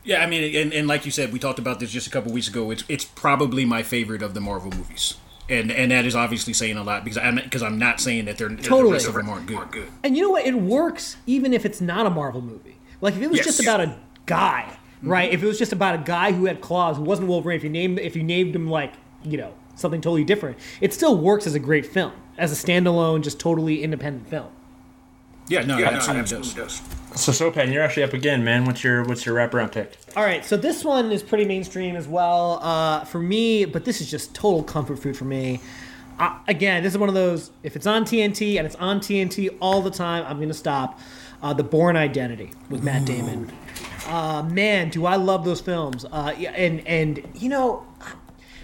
A: Yeah, I mean, and, and like you said, we talked about this just a couple weeks ago. It's it's probably my favorite of the Marvel movies, and and that is obviously saying a lot because I'm because I'm not saying that they're
E: Totally.
A: the rest of them aren't good. good.
E: And you know what? It works even if it's not a Marvel movie. Like if it was
A: Yes.
E: just about a guy, right? If it was just about a guy who had claws, who wasn't Wolverine. If you named if you named him like you know something totally different, it still works as a great film, as a standalone, just totally independent film.
A: Yeah, no,
B: Yeah,
A: it
B: no,
A: absolutely,
B: absolutely
A: does.
B: does.
D: So Sopan, you're actually up again, man. What's your what's your wraparound pick?
E: All right, so this one is pretty mainstream as well uh, for me, but this is just total comfort food for me. Uh, again, this is one of those. If it's on TNT and it's on TNT all the time, I'm gonna stop. Uh, the Bourne Identity with Matt Damon. Uh, man, do I love those films! Uh, and and you know,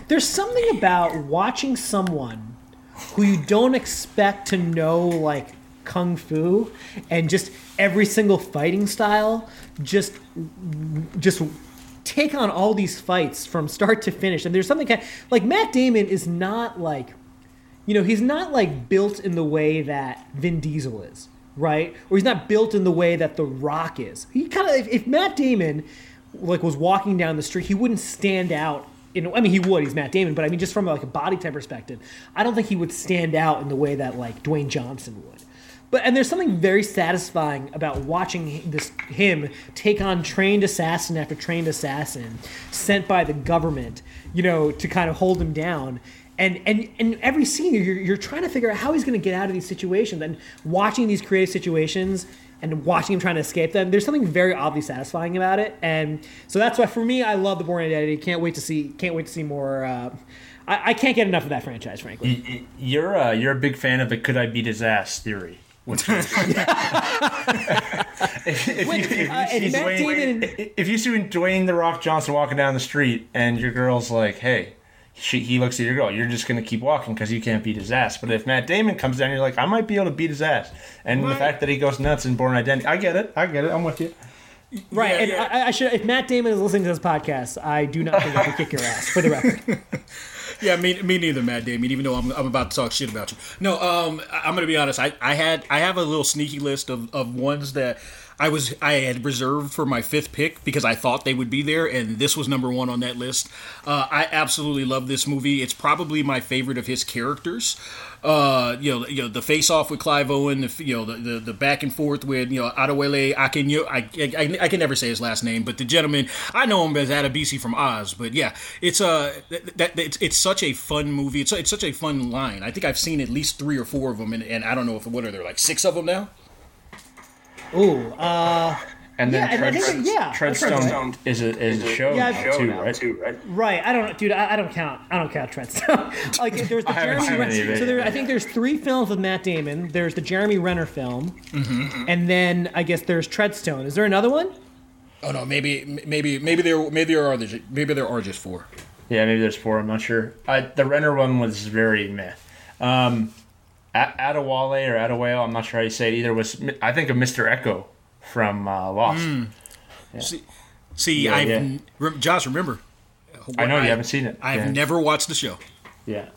E: there's something about watching someone who you don't expect to know like kung fu and just every single fighting style just just take on all these fights from start to finish and there's something kind like Matt Damon is not like you know he's not like built in the way that Vin Diesel is right or he's not built in the way that The Rock is he kind of if, if Matt Damon like was walking down the street he wouldn't stand out in, I mean, he would. He's Matt Damon, but I mean, just from like a body type perspective, I don't think he would stand out in the way that like Dwayne Johnson would. But and there's something very satisfying about watching this him take on trained assassin after trained assassin sent by the government, you know, to kind of hold him down. And and and every scene you're you're trying to figure out how he's going to get out of these situations and watching these creative situations and watching him trying to escape them. There's something very oddly satisfying about it, and so that's why for me, I love the Bourne Identity. Can't wait to see. Can't wait to see more. Uh, I, I can't get enough of that franchise, frankly.
D: You're uh, you're a big fan of the "could I beat his ass" theory. What's yours? if, if, you, if,
E: uh,
D: you see Dwayne,
E: Damon-
D: if you see Dwayne the Rock Johnson walking down the street and your girl's like, "Hey," she, he looks at your girl, you're just gonna keep walking because you can't beat his ass. But if Matt Damon comes down, you're like, "I might be able to beat his ass." And the fact that he goes nuts in Bourne Identity, I get it. I get it. I'm with you.
E: Right,
A: Yeah,
E: and
A: yeah.
E: I, I should. If Matt Damon is listening to this podcast, I do not think I could kick your ass. For the record,
A: Yeah, me, me neither, Matt Damon. Even though I'm, I'm about to talk shit about you. No, um, I'm gonna be honest. I, I had I have a little sneaky list of, of ones that I was I had reserved for my fifth pick because I thought they would be there, and this was number one on that list. Uh, I absolutely love this movie. It's probably my favorite of his characters. Uh, you know, you know the face off with Clive Owen, the you know the, the, the back and forth with you know Adewale Akinyo. I, I, I can never say his last name, but the gentleman I know him as Adebisi from Oz. But yeah, it's a uh, that, that it's, it's such a fun movie. It's it's such a fun line. I think I've seen at least three or four of them, and, and I don't know if what are there like six of them now.
E: Ooh, uh,
D: And then
E: Yeah, I- I
D: Treadstone,
E: it- yeah, that's.
D: Treadstone is a is a show
E: Yeah,
D: now,
E: I've-
D: too, right?
B: too, right?
E: right. I don't, dude. I, I don't count. I don't count Treadstone. like there's the
D: I haven't
E: Jeremy
D: seen
E: Renner.
D: any of it.
E: So there, I think there's three films with Matt Damon. There's the Jeremy Renner film, and then I guess there's Treadstone. Is there another one?
A: Oh no, maybe maybe maybe there maybe there are maybe there are just four.
D: Yeah, maybe there's four. I'm not sure. I, the Renner one was very meh. Um, A- Adewale or Adewale, I'm not sure how you say it either. Was I think of Mr. Eko from uh, Lost.
A: See, see,
D: Yeah,
A: I've
D: yeah.
A: rem- Josh, remember.
D: I know you haven't seen it.
A: I've
D: yeah.
A: never watched the show.
D: Yeah.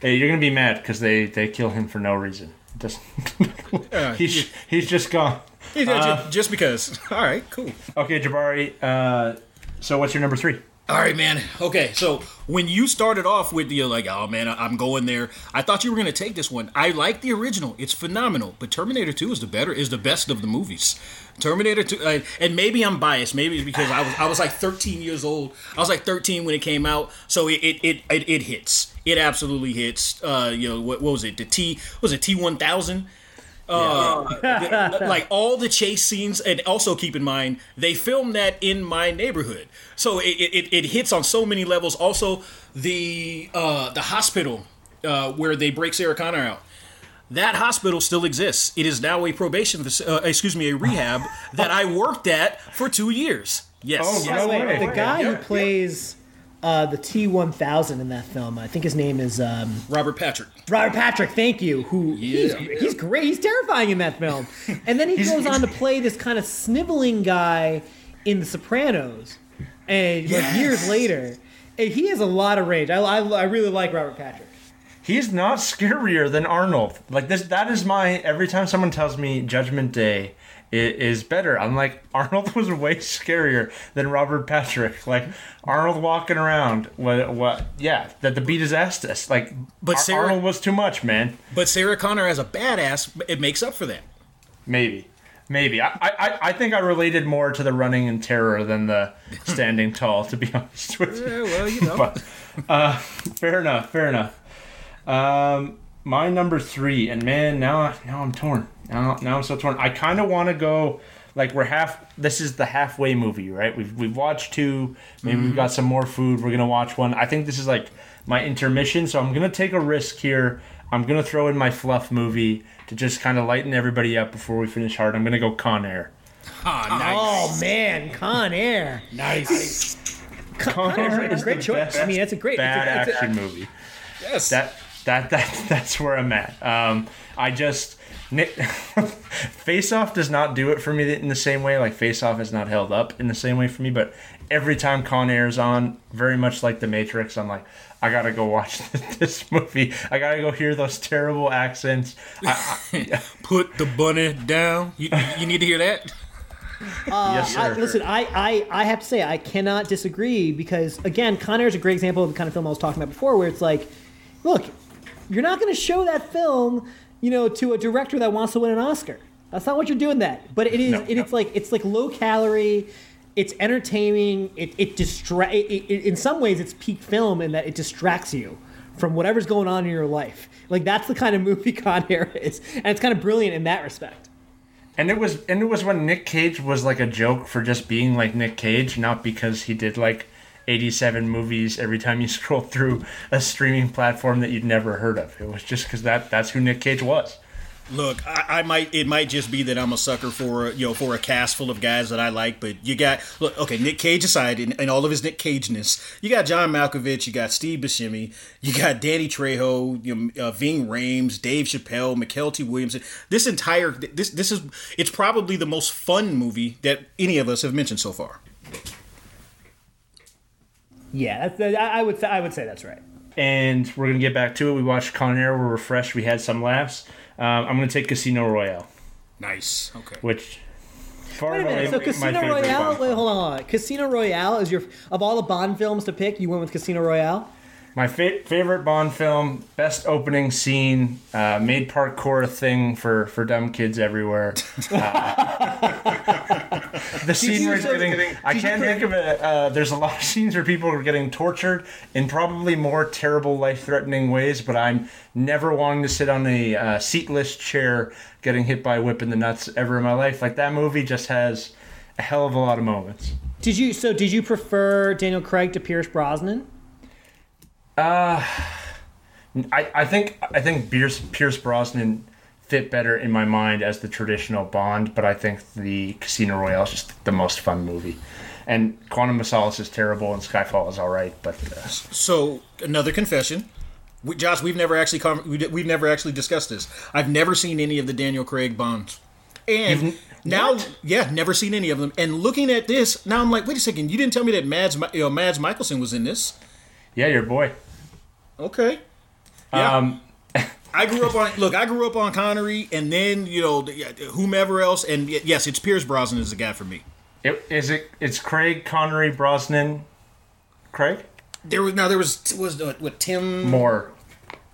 D: Hey, you're gonna be mad because they they kill him for no reason. Just
A: Uh,
D: he's he's just gone.
A: Yeah, ju- just because. All right, cool.
D: Okay, Jabari. Uh, so what's your number three?
A: All right, man. Okay, so when you started off with the like, oh man, I'm going there. I thought you were gonna take this one. I like the original; it's phenomenal. But Terminator 2 is the better, is the best of the movies. Terminator 2, uh, and maybe I'm biased. Maybe it's because I was I was like 13 years old. I was like 13 when it came out, so it it it, it, it hits. It absolutely hits. Uh, you know what, what was it? The T was it T 1000? Uh, like all the chase scenes, and also keep in mind they filmed that in my neighborhood, so it, it, it hits on so many levels. Also, the uh, the hospital uh, where they break Sarah Connor out. That hospital still exists. It is now a probation, uh, excuse me, a rehab that I worked at for two years. Yes.
D: Oh,
E: By
D: No
E: the way,
D: way.
E: the guy
A: Yeah.
E: who plays uh, the T1000 in that film, I think his name is um,
A: Robert Patrick.
E: Robert Patrick. Thank you. Who he's,
A: Yeah.
E: he's great. He's terrifying in that film. And then he goes on to play this kind of sniveling guy in The Sopranos, and like years later, and he has a lot of range. I, I, I really like Robert Patrick.
D: He's not scarier than Arnold. Like this, that is my. Every time someone tells me Judgment Day is better, I'm like Arnold was way scarier than Robert Patrick. Like Arnold walking around, what? What? Yeah, that the beat his ass to us. Like,
A: But Sarah-
D: Arnold was too much, man.
A: But Sarah Connor as a badass, it makes up for that.
D: Maybe. Maybe I, I I think I related more to the running in terror than the standing tall. To be honest with you,
A: Yeah, well, you know.
D: but uh, fair enough. Fair enough. Um, my number three, and man, now now I'm torn. Now now I'm so torn. I kind of want to go like we're half. This is the halfway movie, right? We've we've watched two. Maybe we've got some more food. We're gonna watch one. I think this is like my intermission, so I'm gonna take a risk here. I'm gonna throw in my fluff movie to just kind of lighten everybody up before we finish hard. I'm gonna go Con Air.
A: Ah, nice.
E: Oh man, Con Air.
A: Nice.
E: Con Air is a great
D: the
E: choice. I mean, that's a great.
D: bad
E: it's a- it's a-
D: action movie.
A: Yes.
D: that that that that's where I'm at. Um, I just Nick, Face Off does not do it for me in the same way. Like Face Off is not held up in the same way for me. But every time Con Air is on, very much like The Matrix, I'm like, I gotta go watch this movie. I gotta go hear those terrible accents. I, I,
A: Put the bunny down. You, you need to hear that?
D: Uh, yes,
E: I,
D: sir.
E: listen, I, I, I have to say I cannot disagree because again, Con Air is a great example of the kind of film I was talking about before, where it's like, look, you're not going to show that film, you know, to a director that wants to win an Oscar. That's not what you're doing. That, but it is,
D: No,
E: it, it's like it's like low calorie. It's entertaining. It it distra- it, it, In some ways, it's peak film in that it distracts you from whatever's going on in your life. Like that's the kind of movie Con Air is, and it's kind of brilliant in that respect.
D: And it was and it was when Nick Cage was like a joke for just being like Nick Cage, not because he did like 87 movies every time you scroll through a streaming platform that you'd never heard of. It was just because that that's who Nick Cage was.
A: Look, I, I might. It might just be that I'm a sucker for you know for a cast full of guys that I like. But you got look, okay, Nick Cage aside, and, all of his Nick Cageness, you got John Malkovich, you got Steve Buscemi, you got Danny Trejo, you know, uh, Ving Rhames, Dave Chappelle, Mykelti Williamson. This entire this this is it's probably the most fun movie that any of us have mentioned so far.
E: Yeah, that's, I I would say, I would say that's right.
D: And we're gonna get back to it. We watched Con Air. We're refreshed. We had some laughs. Um, I'm gonna take Casino Royale,
A: Nice. Okay.
D: which Far
E: Wait a minute.
D: away
E: So
D: my
E: Casino
D: favorite
E: Royale. Wait,
D: film.
E: hold on, hold on. Casino Royale is your of all the Bond films to pick. You went with Casino Royale.
D: My fa- favorite Bond film, best opening scene, uh, made parkour a thing for, for dumb kids everywhere. Uh, the scene where he's
E: so-
D: getting, I can't think of it. Uh, there's a lot of scenes where people are getting tortured in probably more terrible, life threatening ways, but I'm never wanting to sit on a uh, seatless chair getting hit by a whip in the nuts ever in my life. Like that movie just has a hell of a lot of moments.
E: Did you? So did you prefer Daniel Craig to Pierce Brosnan?
D: I, I think I think Pierce, Pierce Brosnan fit better in my mind as the traditional Bond, but I think the Casino Royale is just the most fun movie. And Quantum of Solace is terrible, and Skyfall is all right, but uh,
A: So another confession, we, Josh. We've never actually con- we've never actually discussed this. I've never seen any of the Daniel Craig Bonds, and now yeah, never seen any of them. And looking at this now, I'm like, wait a second, you didn't tell me that Mads you know, Mads Mikkelsen was in this.
D: yeah, your boy.
A: Okay, yeah.
D: Um,
A: I grew up on look. I grew up on Connery, and then you know whomever else, and yes, it's Pierce Brosnan is the guy for me.
D: it, is it? It's Craig Connery Brosnan. Craig
A: There was now there was was uh, what Tim
D: Moore,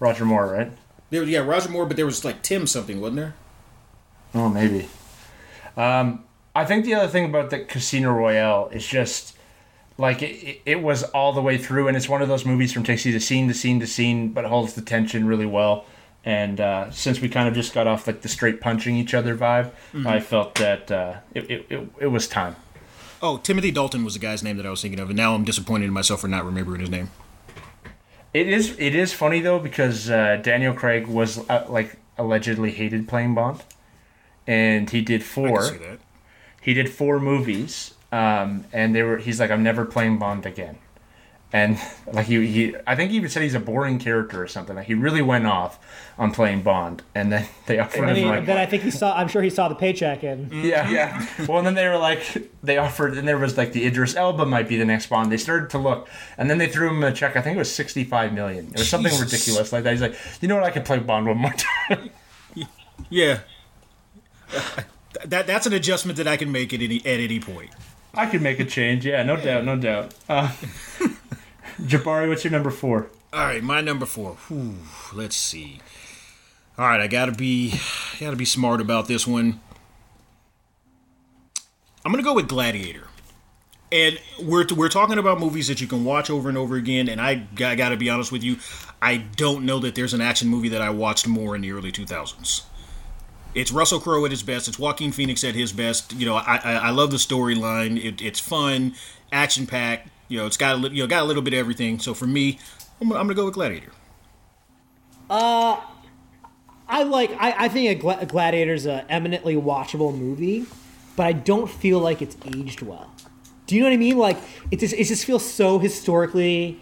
D: Roger Moore, right?
A: There, yeah, Roger Moore, but there was like Tim something, wasn't there?
D: Oh, maybe. Um, I think the other thing about the Casino Royale is just like it, it, it was all the way through, and it's one of those movies from takes you to scene to scene to scene, but holds the tension really well. And uh, since we kind of just got off like the straight punching each other vibe, I felt that uh, it, it, it, it was time.
A: Oh, Timothy Dalton was the guy's name that I was thinking of, and now I'm disappointed in myself for not remembering his name.
D: It is it is funny though because uh, Daniel Craig was uh, like allegedly hated playing Bond, and he did four.
A: can see that.
D: he did four movies um, and they were he's like i'm never playing bond again and like he, he i think he even said he's a boring character or something. Like he really went off on playing bond. And then they offered
E: And then,
D: him
E: he,
D: like
E: then I think he saw. I'm sure he saw the paycheck and
D: yeah. yeah. Well and then they were like they offered and there was like the idris elba might be the next bond. They started to look. And then they threw him a check. I think it was 65 million. It was something
A: Jesus.
D: ridiculous like that. He's like you know what? I could play bond one more time.
A: Yeah. that that's an adjustment that I can make at any at any point.
D: i could make a change. Yeah no doubt no doubt. Uh, jabari what's your number four
A: All right, my number four. Whew, let's see. All right, I gotta be gotta be smart about this one. I'm gonna go with Gladiator. And we're we're talking about movies that you can watch over and over again. And I, I got to be honest with you, I don't know that there's an action movie that I watched more in the early 2000s. It's Russell Crowe at his best. It's Joaquin Phoenix at his best. You know, I I, I love the storyline. It, it's fun, action packed. You know, it's got a li- you know got a little bit of everything. So for me, I'm, I'm gonna go with Gladiator.
E: Uh, I like. I, I think a Gla- Gladiator's a eminently watchable movie, but I don't feel like it's aged well. Do you know what I mean? Like it just it just feels so historically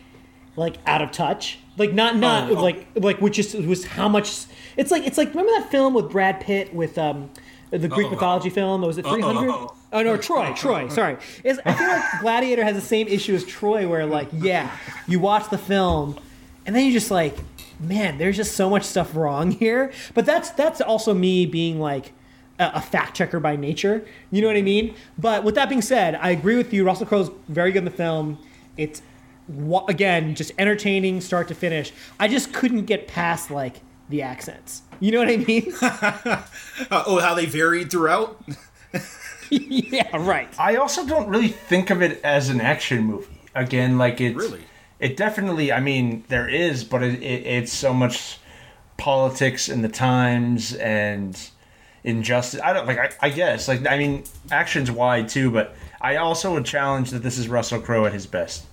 E: like out of touch. Like not not
A: Oh.
E: like like which is was how much. It's like it's like remember that film with Brad Pitt with um the Greek mythology film. Was it three hundred?
A: Uh-oh.
E: Oh no, Troy. Troy. Sorry. I feel like Gladiator has the same issue as Troy, where like yeah, you watch the film, and then you just like, man, there's just so much stuff wrong here. But that's that's also me being like a, a fact checker by nature. You know what I mean? But with that being said, I agree with you. Russell Crowe's very good in the film. It's again just entertaining start to finish. I just couldn't get past like the accents. You know what I mean?
A: Uh, oh, how they varied throughout.
E: yeah, right.
D: I also don't really think of it as an action movie. Again, like it's
A: Really?
D: it definitely. I mean, there is, but it, it, it's so much politics and the times and injustice. I don't like. I, I guess like I mean, action's wide too, but I also would challenge that this is Russell Crowe at his best.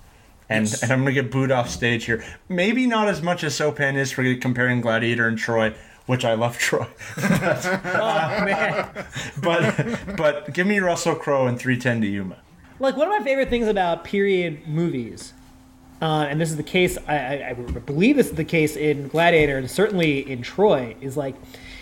D: And, and I'm gonna get booed off stage here. Maybe not as much as Sopan is for comparing Gladiator and Troy, which I love Troy.
E: Oh man.
D: but but give me Russell Crowe and 310 to Yuma.
E: like one of my favorite things about period movies, uh, and this is the case. I, I, I believe this is the case in Gladiator, and certainly in Troy. Is like,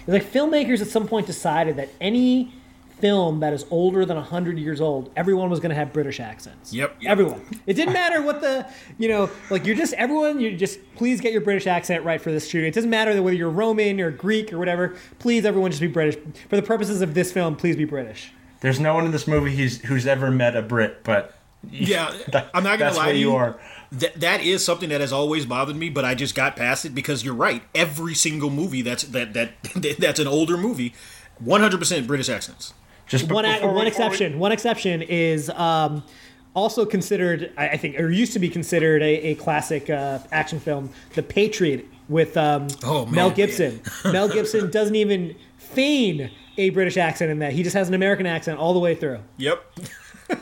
E: is like filmmakers at some point decided that any film that is older than hundred years old, everyone was going to have British accents.
A: Yep.
E: everyone. It didn't matter what the you know, like you're just everyone. You just please get your British accent right for this shooting. It doesn't matter whether you're Roman or Greek or whatever. Please, everyone, just be British for the purposes of this film. Please be British.
D: There's no one in this movie who's who's ever met a Brit, but
A: Yeah,
D: that-
A: I'm not gonna lie
D: what
A: to
D: you
A: you.
D: are.
A: That that is something that has always bothered me, but I just got past it because you're right. Every single movie that's that that that's an older movie, 100% British accents.
D: Just
E: one
D: before
E: one
D: before we-
E: exception. One exception is um, also considered, I I think, or used to be considered a, a classic uh, action film, The Patriot, with um,
A: Oh, man.
E: Mel Gibson. Mel Gibson doesn't even feign a British accent in that; he just has an American accent all the way through.
A: Yep.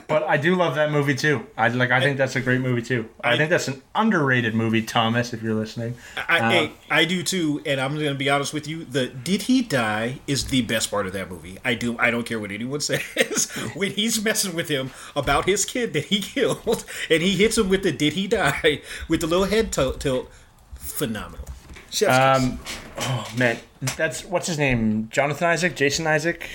D: But I do love that movie too. I like. I think that's a great movie too. I, think that's an underrated movie, Thomas. If you're listening,
A: I,
D: Uh,
A: hey, I do too, and I'm going to be honest with you. The "Did he die?" is the best part of that movie. I do. I don't care what anyone says. when he's messing with him about his kid that he killed, and he hits him with the "Did he die?" with the little head tilt. tilt phenomenal. Chef's kiss.
D: um, oh man, that's what's his name? Jonathan Isaac, Jason Isaac.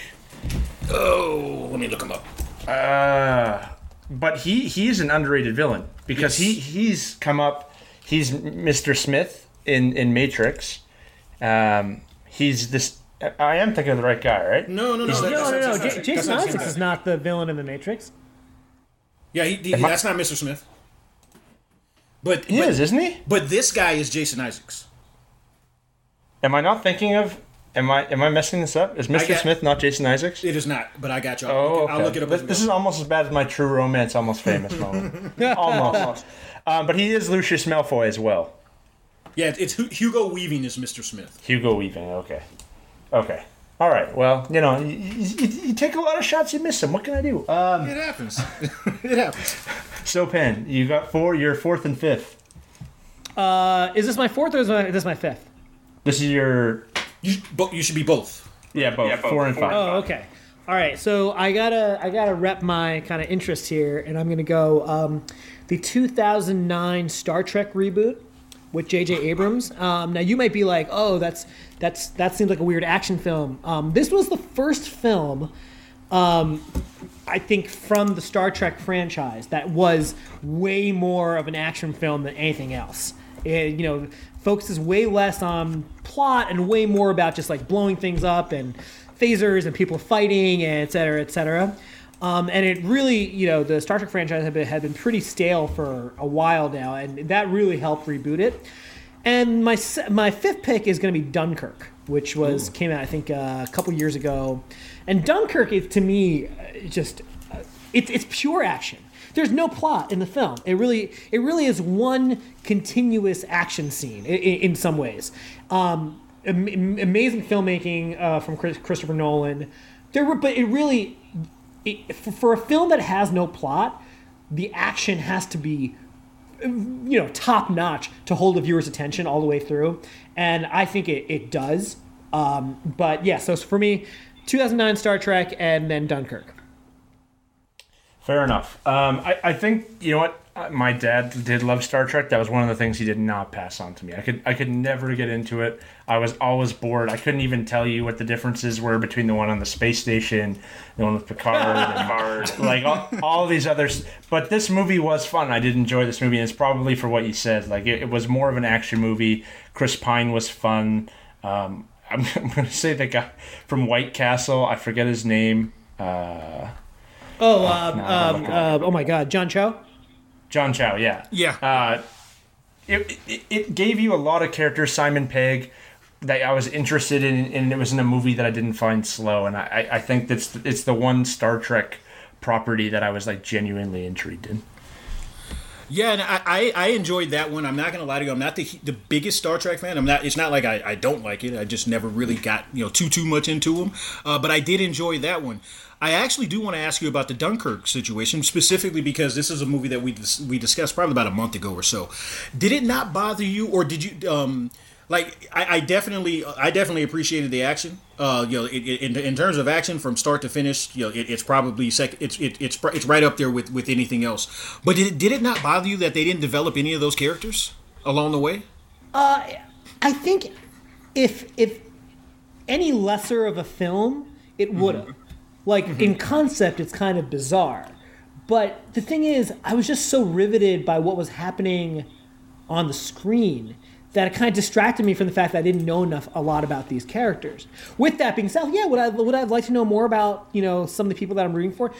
A: oh, let me look him up.
D: Uh, but he he is an underrated villain because he he's come up. He's Mr. Smith in in Matrix. Um, he's this. I am thinking of the right guy, right?
A: No, no, no. that-
E: No,
A: that's
E: no,
A: not-
E: no.
A: that's
E: J- Jason
A: not
E: Isaacs is not the villain in the Matrix.
A: Yeah, he, he-
D: Am
A: that's not Mr. Smith. But
D: He
A: but,
D: is, isn't he?
A: but this guy is Jason Isaacs.
D: Am I not thinking of? Am I am I messing this up? Is Mr.
A: got-
D: Smith not Jason Isaacs?
A: It is not, but I got you. I'll,
D: Oh,
A: look,
D: okay.
A: I'll look it up.
D: This, this is almost as bad as my True Romance, almost famous moment. almost. Um, but he is Lucius Malfoy as well.
A: yeah, it's Hugo Weaving is Mr. Smith.
D: Hugo Weaving. Okay. Okay. All right. Well, you know, you, you, you take a lot of shots, you miss them. What can I do? Um,
A: It happens. it happens.
D: so, Penn, you got four. You're fourth and fifth.
E: Uh, is this my fourth or is this my fifth?
D: This is your
A: You, bo- you should be both.
D: yeah, both, four and five.
E: Oh, okay. All right. So I gotta I gotta rep my kind of interest here, and I'm gonna go um, the 2009 Star Trek reboot with J.J. Abrams. Um, now you might be like, oh, that's that's that seems like a weird action film. Um, this was the first film. Um, I think from the Star Trek franchise that was way more of an action film than anything else. It, you know, focuses way less on plot and way more about just like blowing things up and phasers and people fighting and et cetera, et cetera. Um, and it really, you know, the Star Trek franchise had been, had been pretty stale for a while now, and that really helped reboot it. And my my fifth pick is going to be Dunkirk, which was came out I think uh, a couple years ago. And Dunkirk is to me uh, just uh, it's it's pure action. There's no plot in the film. It really it really is one continuous action scene in, in some ways. Um, amazing filmmaking uh, from Chris, Christopher Nolan. There were, but it really it, for, a film that has no plot, the action has to be you know top notch to hold the viewer's attention all the way through and i think it, it does um, but yeah so for me 2009 star trek and then dunkirk
D: Fair enough. Um, I, I think you know what Uh, my dad did love Star Trek. That was one of the things he did not pass on to me. I could I could never get into it. I was always bored. I couldn't even tell you what the differences were between the one on the space station, the one with Picard, and like all, all these others. But this movie was fun. I did enjoy this movie, and it's probably for what you said. Like it, it was more of an action movie. Chris Pine was fun. Um, I'm, I'm going to say the guy from White Castle. I forget his name. Uh,
E: oh um,
D: no,
E: um, uh, oh my god john cho
D: John Cho, yeah.
A: Yeah.
D: Uh, it, it, it gave you a lot of characters, Simon Pegg, that I was interested in, and it was in a movie that I didn't find slow. And I, I think that's it's the one Star Trek property that I was like genuinely intrigued in.
A: Yeah, and I, I, I enjoyed that one. I'm not gonna lie to you. I'm not the the biggest Star Trek fan. I'm not. It's not like I, I don't like it. I just never really got you know too too much into them. Uh, but I did enjoy that one. I actually do want to ask you about the Dunkirk situation specifically because this is a movie that we dis- we discussed probably about a month ago or so. Did it not bother you, or did you um like I, I definitely I definitely appreciated the action. Uh, you know, it, it, in, in terms of action from start to finish, you know, it, it's probably sec- it's it, it's pr- it's right up there with with anything else. But did it, did it not bother you that they didn't develop any of those characters along the way?
E: Uh, I think if if any lesser of a film, it would have. Like mm-hmm. in concept, it's kind of bizarre, but the thing is, I was just so riveted by what was happening on the screen that it kind of distracted me from the fact that I didn't know enough a lot about these characters. With that being said, yeah, would I would I like to know more about you know some of the people that I'm rooting for?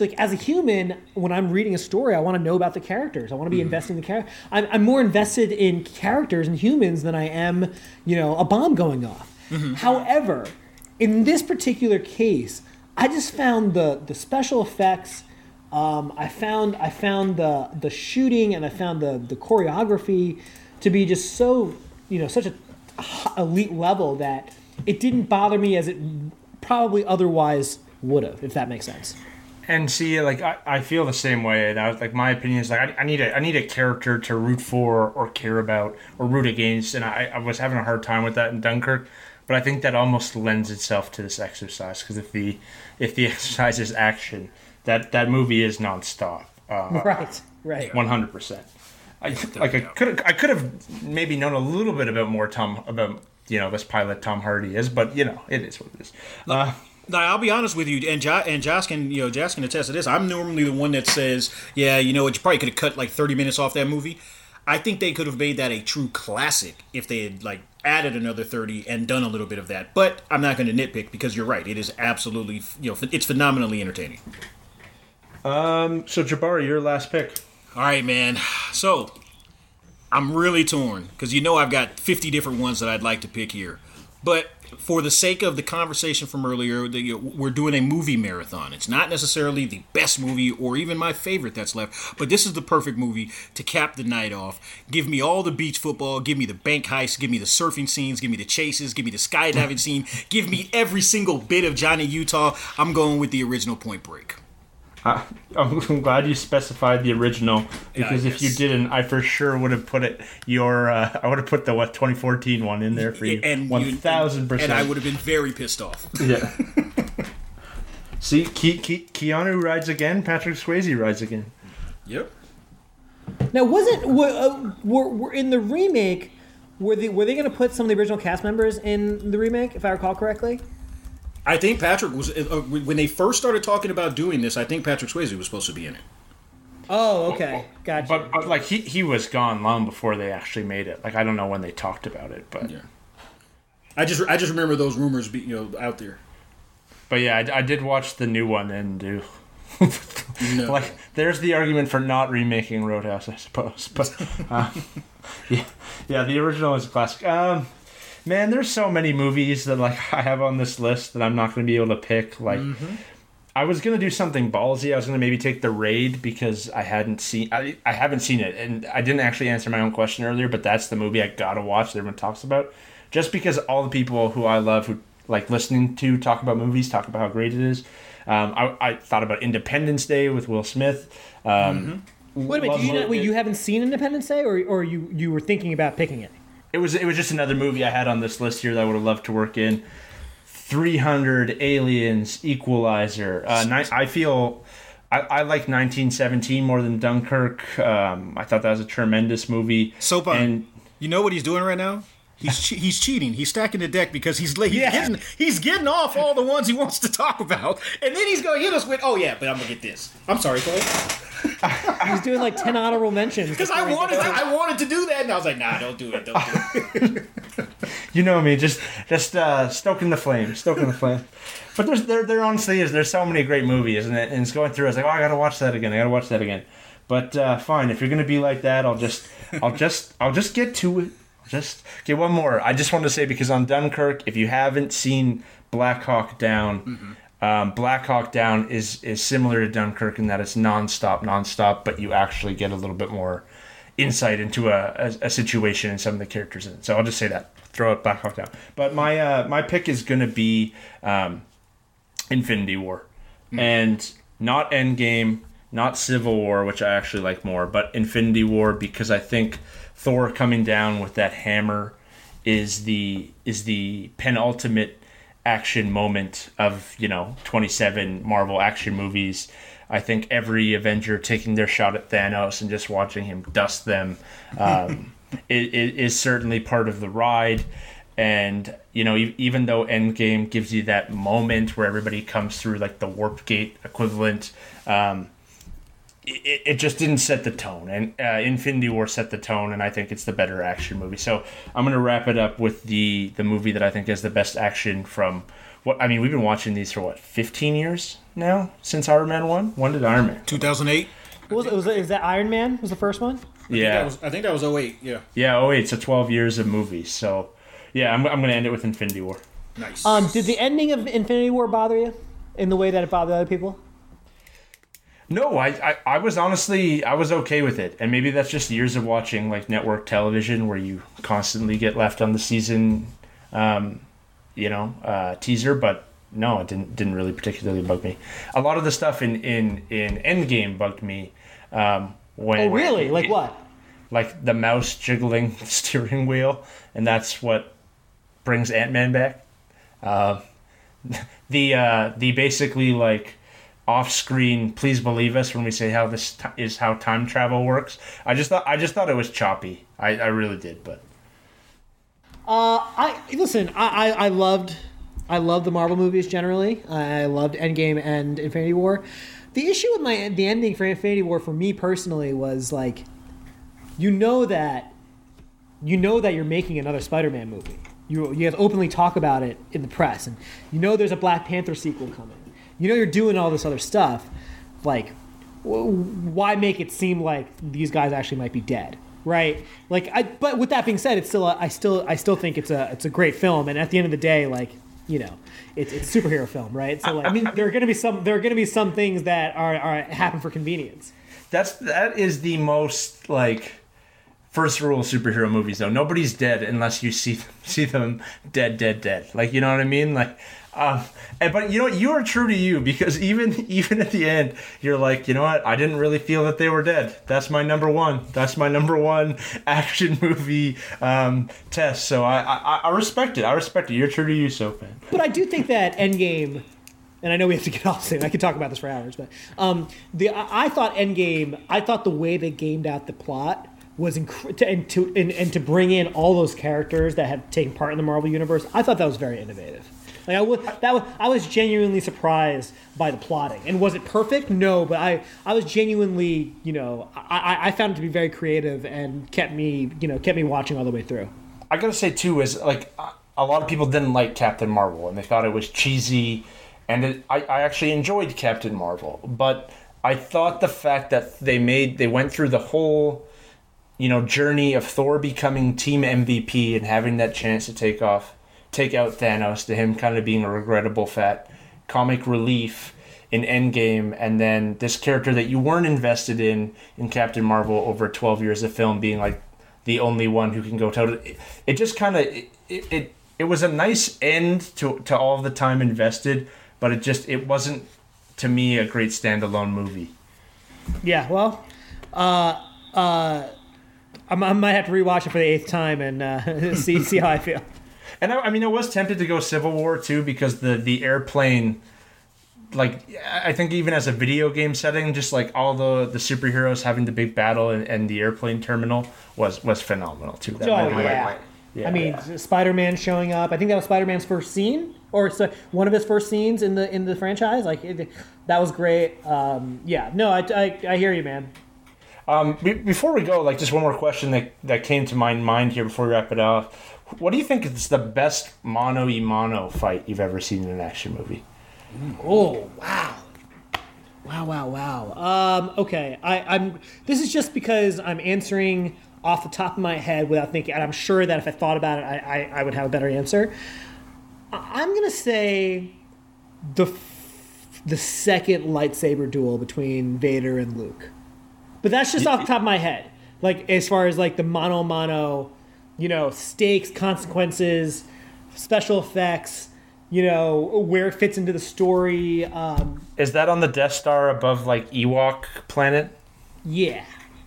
E: Like as a human, when I'm reading a story, I want to know about the characters. I want to be mm-hmm. invested in the character. I'm, I'm more invested in characters and humans than I am, you know, a bomb going off. Mm-hmm. However, in this particular case, I just found the the special effects. Um, I found I found the the shooting and I found the the choreography to be just so you know such a elite level that it didn't bother me as it probably otherwise would have, if that makes sense.
D: And see, like I, I feel the same way. And I was like, my opinion is like I, I need a I need a character to root for or care about or root against, and I, I was having a hard time with that in Dunkirk. But I think that almost lends itself to this exercise because if the if the exercise is action, that that movie is nonstop. Uh,
E: Right, right.
D: One hundred percent. I like I could I could have maybe known a little bit about more Tom about you know this pilot Tom Hardy is, but you know it is what it is. Uh,
A: Now I'll be honest with you, and jo- and Josh can you know Josh can attest to this. I'm normally the one that says, yeah, you know what, you probably could have cut like 30 minutes off that movie. I think they could have made that a true classic if they had like added another 30 and done a little bit of that. But I'm not going to nitpick because you're right. It is absolutely you know it's phenomenally entertaining.
D: Um, so Jabari, your last pick.
A: All right, man. So I'm really torn because you know I've got 50 different ones that I'd like to pick here, but for the sake of the conversation from earlier, the, you know, we're doing a movie marathon. It's not necessarily the best movie or even my favorite that's left, but this is the perfect movie to cap the night off. Give me all the beach football, give me the bank heist, give me the surfing scenes, give me the chases, give me the skydiving scene, give me every single bit of Johnny Utah. I'm going with the original Point Break.
D: Uh, I'm glad you specified the original because if you didn't, I for sure would have put it your. Uh, I would have put the what 2014 one in there for you.
A: And
D: thousand percent.
A: And I would have been very pissed off.
D: Yeah. See, Ke- Ke- Keanu rides again. Patrick Swayze rides again.
A: Yep.
E: Now, wasn't were, uh, were, were in the remake? Were they were they going to put some of the original cast members in the remake, if I recall correctly?
A: I think Patrick was uh, when they first started talking about doing this. I think Patrick Swayze was supposed to be in it.
E: Oh, okay, gotcha.
D: But, but like he he was gone long before they actually made it. Like I don't know when they talked about it, but
A: Yeah. I just I just remember those rumors being you know out there.
D: but yeah, I, I did watch the new one and do.
A: No.
D: like there's the argument for not remaking Roadhouse, I suppose. But uh, yeah, yeah, the original is a classic. Um, man, there's so many movies that like I have on this list that I'm not going to be able to pick. Like, I was going to do something ballsy. I was going to maybe take the Raid because I hadn't seen. I, I haven't seen it, and I didn't actually answer my own question earlier. But that's the movie I gotta watch. That everyone talks about, just because all the people who I love who like listening to talk about movies talk about how great it is. Um, I, I thought about Independence Day with Will Smith. Um,
E: wait a minute, do you, not, wait, you haven't seen Independence Day, or or you you were thinking about picking it?
D: It was it was just another movie I had on this list here that I would have loved to work in. Three Hundred Aliens, Equalizer. Uh, ni- I feel I, I like 1917 more than Dunkirk. Um, I thought that was a tremendous movie.
A: Sopan.
D: and
A: you know what he's doing right now? He's che- he's cheating. He's stacking the deck because he's late. He's
E: Yeah.
A: getting he's getting off all the ones he wants to talk about, and then he's gonna hit us with, "Oh yeah, but I'm gonna get this." I'm sorry, Cole,
E: He's doing like ten honorable mentions.
A: because I wanted to, I wanted to do that, and I was like, "Nah, don't do it, don't do it."
D: you know me, just just uh, stoking the flame, stoking the flame. But there's there there honestly is there's so many great movies, and, it, and it's going through. I was like, oh, I gotta watch that again. I gotta watch that again. But uh, fine, if you're gonna be like that, I'll just I'll just I'll just get to it. Just get one more. I just want to say because on Dunkirk, if you haven't seen Black Hawk Down. Um, Black Hawk Down is is similar to Dunkirk in that it's nonstop, nonstop, but you actually get a little bit more insight into a, a, a situation and some of the characters in it. So I'll just say that. Throw it Black Hawk Down. But my uh, my pick is gonna be um, Infinity War, and not Endgame, not Civil War, which I actually like more, but Infinity War because I think Thor coming down with that hammer is the is the penultimate action moment of you know 27 Marvel action movies. I think every Avenger taking their shot at Thanos and just watching him dust them um, it, it is certainly part of the ride. And you know, even though Endgame gives you that moment where everybody comes through like the warp gate equivalent, um, it, it just didn't set the tone, and uh, Infinity War set the tone, and I think it's the better action movie. So I'm gonna wrap it up with the the movie that I think is the best action from what I mean. We've been watching these for what 15 years now since Iron Man one. When did Iron Man?
A: 2008.
E: What was, it, was, it, is that Iron Man? Was the first one?
D: Yeah,
A: That was, I think that was 08. Yeah.
D: yeah. Oh wait, so 12 years of movies. So yeah, I'm I'm gonna end it with Infinity War.
A: Nice.
E: Um, did the ending of Infinity War bother you in the way that it bothered other people?
D: No, I, I, I was honestly I was okay with it, and maybe that's just years of watching like network television where you constantly get left on the season, um, you know, uh, teaser. But no, it didn't didn't really particularly bug me. A lot of the stuff in in in Endgame bugged me. Um, when
E: Oh, really? Like what?
D: Like the mouse jiggling steering wheel, and that's what brings Ant Man back. Uh, the uh, the basically like off screen please believe us when we say how this t- is how time travel works i just thought i just thought it was choppy i, I really did but uh,
E: I listen. I, I, I loved I loved the Marvel movies generally. I loved Endgame and Infinity War. The issue with my the ending for Infinity War for me personally was like, you know that you know that you're making another Spider-Man movie. You you guys openly talk about it in the press, and you know there's a Black Panther sequel coming. You know you're doing all this other stuff. Like, why make it seem like these guys actually might be dead? Right? Like, I. But with that being said, it's still a, I still I still think it's a it's a great film, and at the end of the day, like you know, it's it's superhero film, right? So like, I mean, there are gonna be some there are gonna be some things that are, are happen for convenience.
D: that's that is the most like first rule of superhero movies though nobody's dead unless you see them, see them dead dead dead like you know what i mean like um and but you know what you are true to you because even even at the end you're like you know what i didn't really feel that they were dead that's my number one that's my number one action movie um test so i i, I respect it i respect it you're true to you Sopan
E: But I do think that Endgame, and I know we have to get off soon. I could talk about this for hours, but um, the I, I thought Endgame. I thought the way they gamed out the plot was inc- to, and to and, and to bring in all those characters that have taken part in the Marvel universe. I thought that was very innovative. Like I was, that was, I was genuinely surprised by the plotting. And was it perfect? No, but I, I was genuinely, you know, I, I- found it to be very creative and kept me, you know, kept me watching all the way through.
D: I gotta say too is like a lot of people didn't like Captain Marvel and they thought it was cheesy, and it, I I actually enjoyed Captain Marvel, but I thought the fact that they made they went through the whole you know journey of Thor becoming team MVP and having that chance to take off take out Thanos to him kind of being a regrettable fat comic relief in Endgame and then this character that you weren't invested in in Captain Marvel over 12 years of film being like the only one who can go toe to it, just kind of it, it it was a nice end to to all the time invested but it just it wasn't to me a great standalone movie
E: Yeah, well, uh, uh, I might have to rewatch it for the eighth time and uh, see see how I feel.
D: And I, I mean, I was tempted to go Civil War too because the the airplane, like I think even as a video game setting, just like all the the superheroes having the big battle and, and the airplane terminal was was phenomenal too. That
E: Oh yeah.
D: yeah,
E: I mean,
D: yeah.
E: Spider-Man showing up. I think that was Spider-Man's first scene, or so- one of his first scenes in the in the franchise. Like it, that was great. Um, yeah, no, I, I, I hear you, man.
D: Um, be- before we go, like just one more question that that came to my mind here before we wrap it off. What do you think is the best mono e mono fight you've ever seen in an action movie?
E: Oh wow, wow, wow, wow. Um, okay, I, I'm. This is just because I'm answering off the top of my head without thinking, and I'm sure that if I thought about it, I, I, I would have a better answer. I- I'm gonna say the f- the second lightsaber duel between Vader and Luke, but that's just off the top of my head. Like as far as like the mono mono, you know, stakes, consequences, special effects. You know where it fits into the story. Um,
D: Is that on the Death Star above like Ewok planet?
E: Yeah.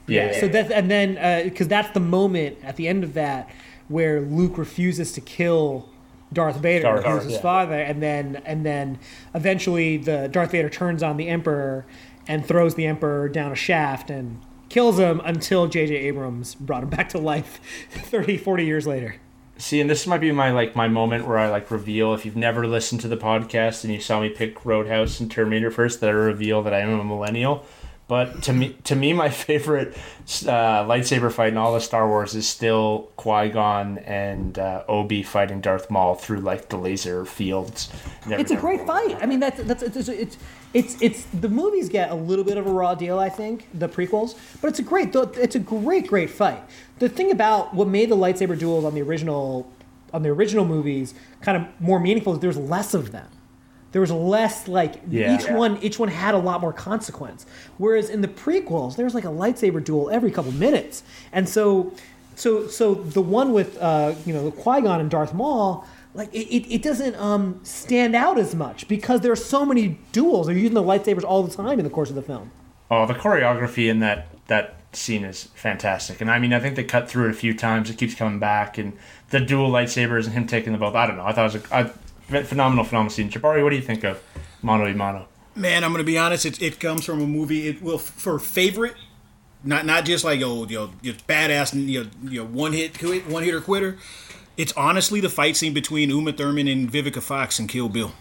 D: Yeah.
E: So that and then because that's the moment at the end of that where Luke refuses to kill Darth Vader,
D: Darth-
E: who's his
D: yeah.
E: father, and then and then eventually the Darth Vader turns on the Emperor and throws the Emperor down a shaft and kills him until J.J. Abrams brought him back to life 30, 40 years later.
D: See, and this might be my like my moment where I like reveal if you've never listened to the podcast and you saw me pick Roadhouse and Terminator first, that I reveal that I am a millennial. But to me, to me, my favorite uh, lightsaber fight in all of Star Wars is still Qui Gon and uh, Obi fighting Darth Maul through like the laser fields.
E: It's a great fight. I mean, that's that's it's, it's it's it's the movies get a little bit of a raw deal, I think, the prequels, but it's a great it's a great great fight. The thing about what made the lightsaber duels on the original on the original movies kind of more meaningful is there's less of them there was less like
D: Yeah.
E: each one each one had a lot more consequence whereas in the prequels there was like a lightsaber duel every couple minutes and so so so the one with uh you know the qui-gon and darth maul like it, it, it doesn't um stand out as much because there are so many duels they're using the lightsabers all the time in the course of the film
D: Oh, the choreography in that that scene is fantastic, and I mean, I think they cut through it a few times. It keeps coming back, and the dual lightsabers and him taking the both. I don't know. I thought it was a, a phenomenal, phenomenal scene. Jabari, what do you think of Mono y Mano?
A: Man, I'm gonna be honest. It, it comes from a movie. It will for favorite, not not just like yo yo just badass you know, you know one hit quit one hitter quitter. It's honestly the fight scene between Uma Thurman and Vivica Fox in Kill Bill.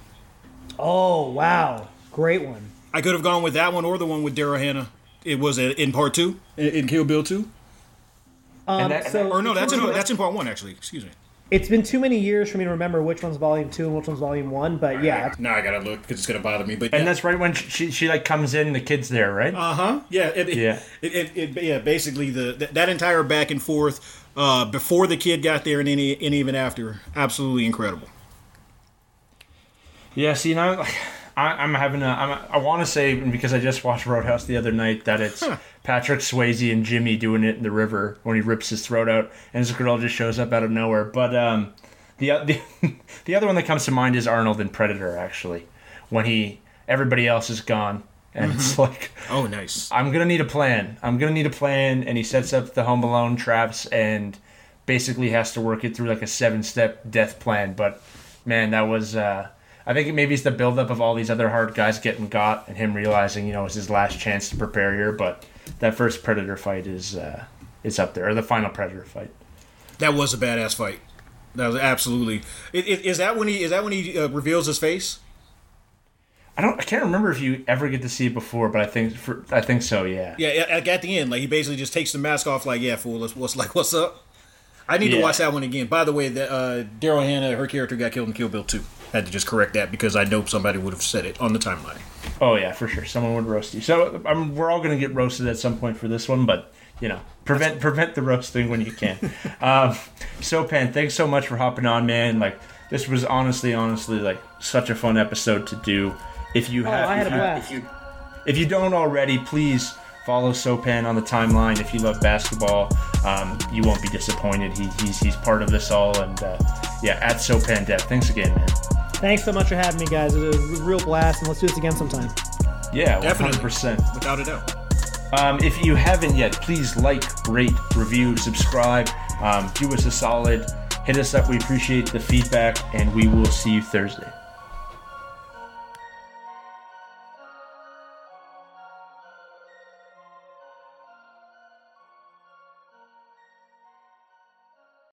E: oh wow great one
A: I could have gone with that one or the one with Daryl Hannah. It was in part two in, in Kill Bill two.
E: um,
D: that-
E: so
A: Or no, that's in that's in part one actually. Excuse me.
E: It's been too many years for me to remember which one's volume two and which one's volume one but yeah
A: Now I gotta look because it's gonna bother me. But
D: And that's right when she, she like comes in, the kid's there, right?
A: Uh huh. Yeah. It, it-
D: Yeah.
A: It, it, it, yeah. Basically, the that, that entire back and forth uh, before the kid got there and any and even after, absolutely incredible.
D: Yeah, see now, I, I'm having a. I'm, I want to say because I just watched Roadhouse the other night that it's Patrick Swayze and Jimmy doing it in the river when he rips his throat out, and this girl just shows up out of nowhere. But um, the the the other one that comes to mind is Arnold in Predator. Actually, when he everybody else is gone, and it's like
A: Oh, nice.
D: I'm gonna need a plan. I'm gonna need a plan, and he sets up the Home Alone traps and basically has to work it through like a seven step death plan. But man, that was uh, I think maybe it's the buildup of all these other hard guys getting got and him realizing you know it's his last chance to prepare here. But that first Predator fight is uh, is up there, or the final Predator fight.
A: That was a badass fight. That was absolutely. i- i- Is that when he is that when he uh, reveals his face?
D: I don't. I can't remember if you ever get to see it before, but I think for, I think so. Yeah.
A: Yeah, at, the end, like he basically just takes the mask off, like, "Yeah, fool, what's, like, what's up?" I need to watch that one again. By the way, that uh, Daryl Hannah, her character got killed in Kill Bill 2. Had to just correct that because I know somebody would have said it on the timeline.
D: Oh yeah, for sure. Someone would roast you. So um, we're all going to get roasted at some point for this one, but you know, prevent prevent the roasting when you can. um, Sopan, thanks so much for hopping on, man. Like this was honestly, honestly, like such a fun episode to do. If you have,
E: Oh, I had
D: if,
E: a
D: you,
E: blast.
D: if you if you don't already, please follow Sopan on the timeline. If you love basketball, um, you won't be disappointed. He, he's he's part of this all, and uh, yeah, at Sopan Deb. Thanks again, man.
E: Thanks so much for having me guys it was a real blast and let's do this again sometime
D: Yeah, one
A: Definitely.
D: hundred percent.
A: Without a doubt.
D: Um, if you haven't yet, please like, rate, review, subscribe. Um, do us a solid. Hit us up. We appreciate the feedback, and we will see you Thursday.